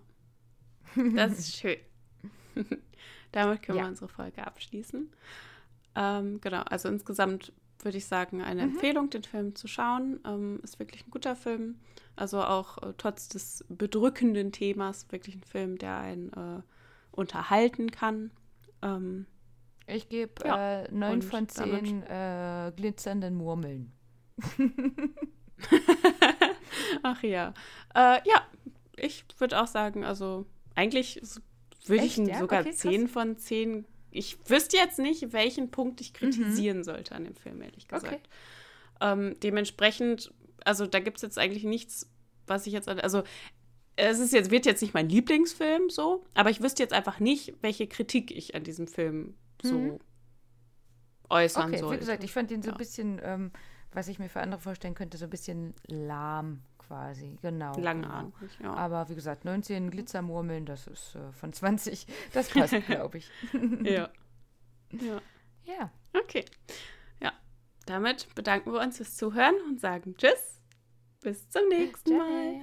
Das ist schön. Damit können Ja. wir unsere Folge abschließen. Ähm, genau, also insgesamt würde ich sagen, eine Mhm. Empfehlung, den Film zu schauen. Ähm, ist wirklich ein guter Film. Also auch äh, trotz des bedrückenden Themas wirklich ein Film, der einen äh, unterhalten kann. Ähm, Ich gebe Ja, äh, 9 und von damit- 10 äh, glitzernden Murmeln. Ach ja. Äh, ja, ich würde auch sagen, also eigentlich würde ich ihm ja? sogar Okay, krass. 10 von 10. Ich wüsste jetzt nicht, welchen Punkt ich kritisieren sollte an dem Film, ehrlich gesagt. Okay. Ähm, dementsprechend, also da gibt es jetzt eigentlich nichts, was ich jetzt, an- also es ist jetzt, wird jetzt nicht mein Lieblingsfilm so, aber ich wüsste jetzt einfach nicht, welche Kritik ich an diesem Film so Mhm. äußern Okay, sollte. wie gesagt, ich fand ihn so ein Ja. bisschen, ähm, was ich mir für andere vorstellen könnte, so ein bisschen lahm quasi. Genau. genau. langatmig, ja. Aber wie gesagt, 19 Glitzermurmeln, das ist äh, von 20. Das passt, glaube ich. ja. ja. Ja. Okay. Ja, damit bedanken wir uns fürs Zuhören und sagen Tschüss. Bis zum nächsten. Mal.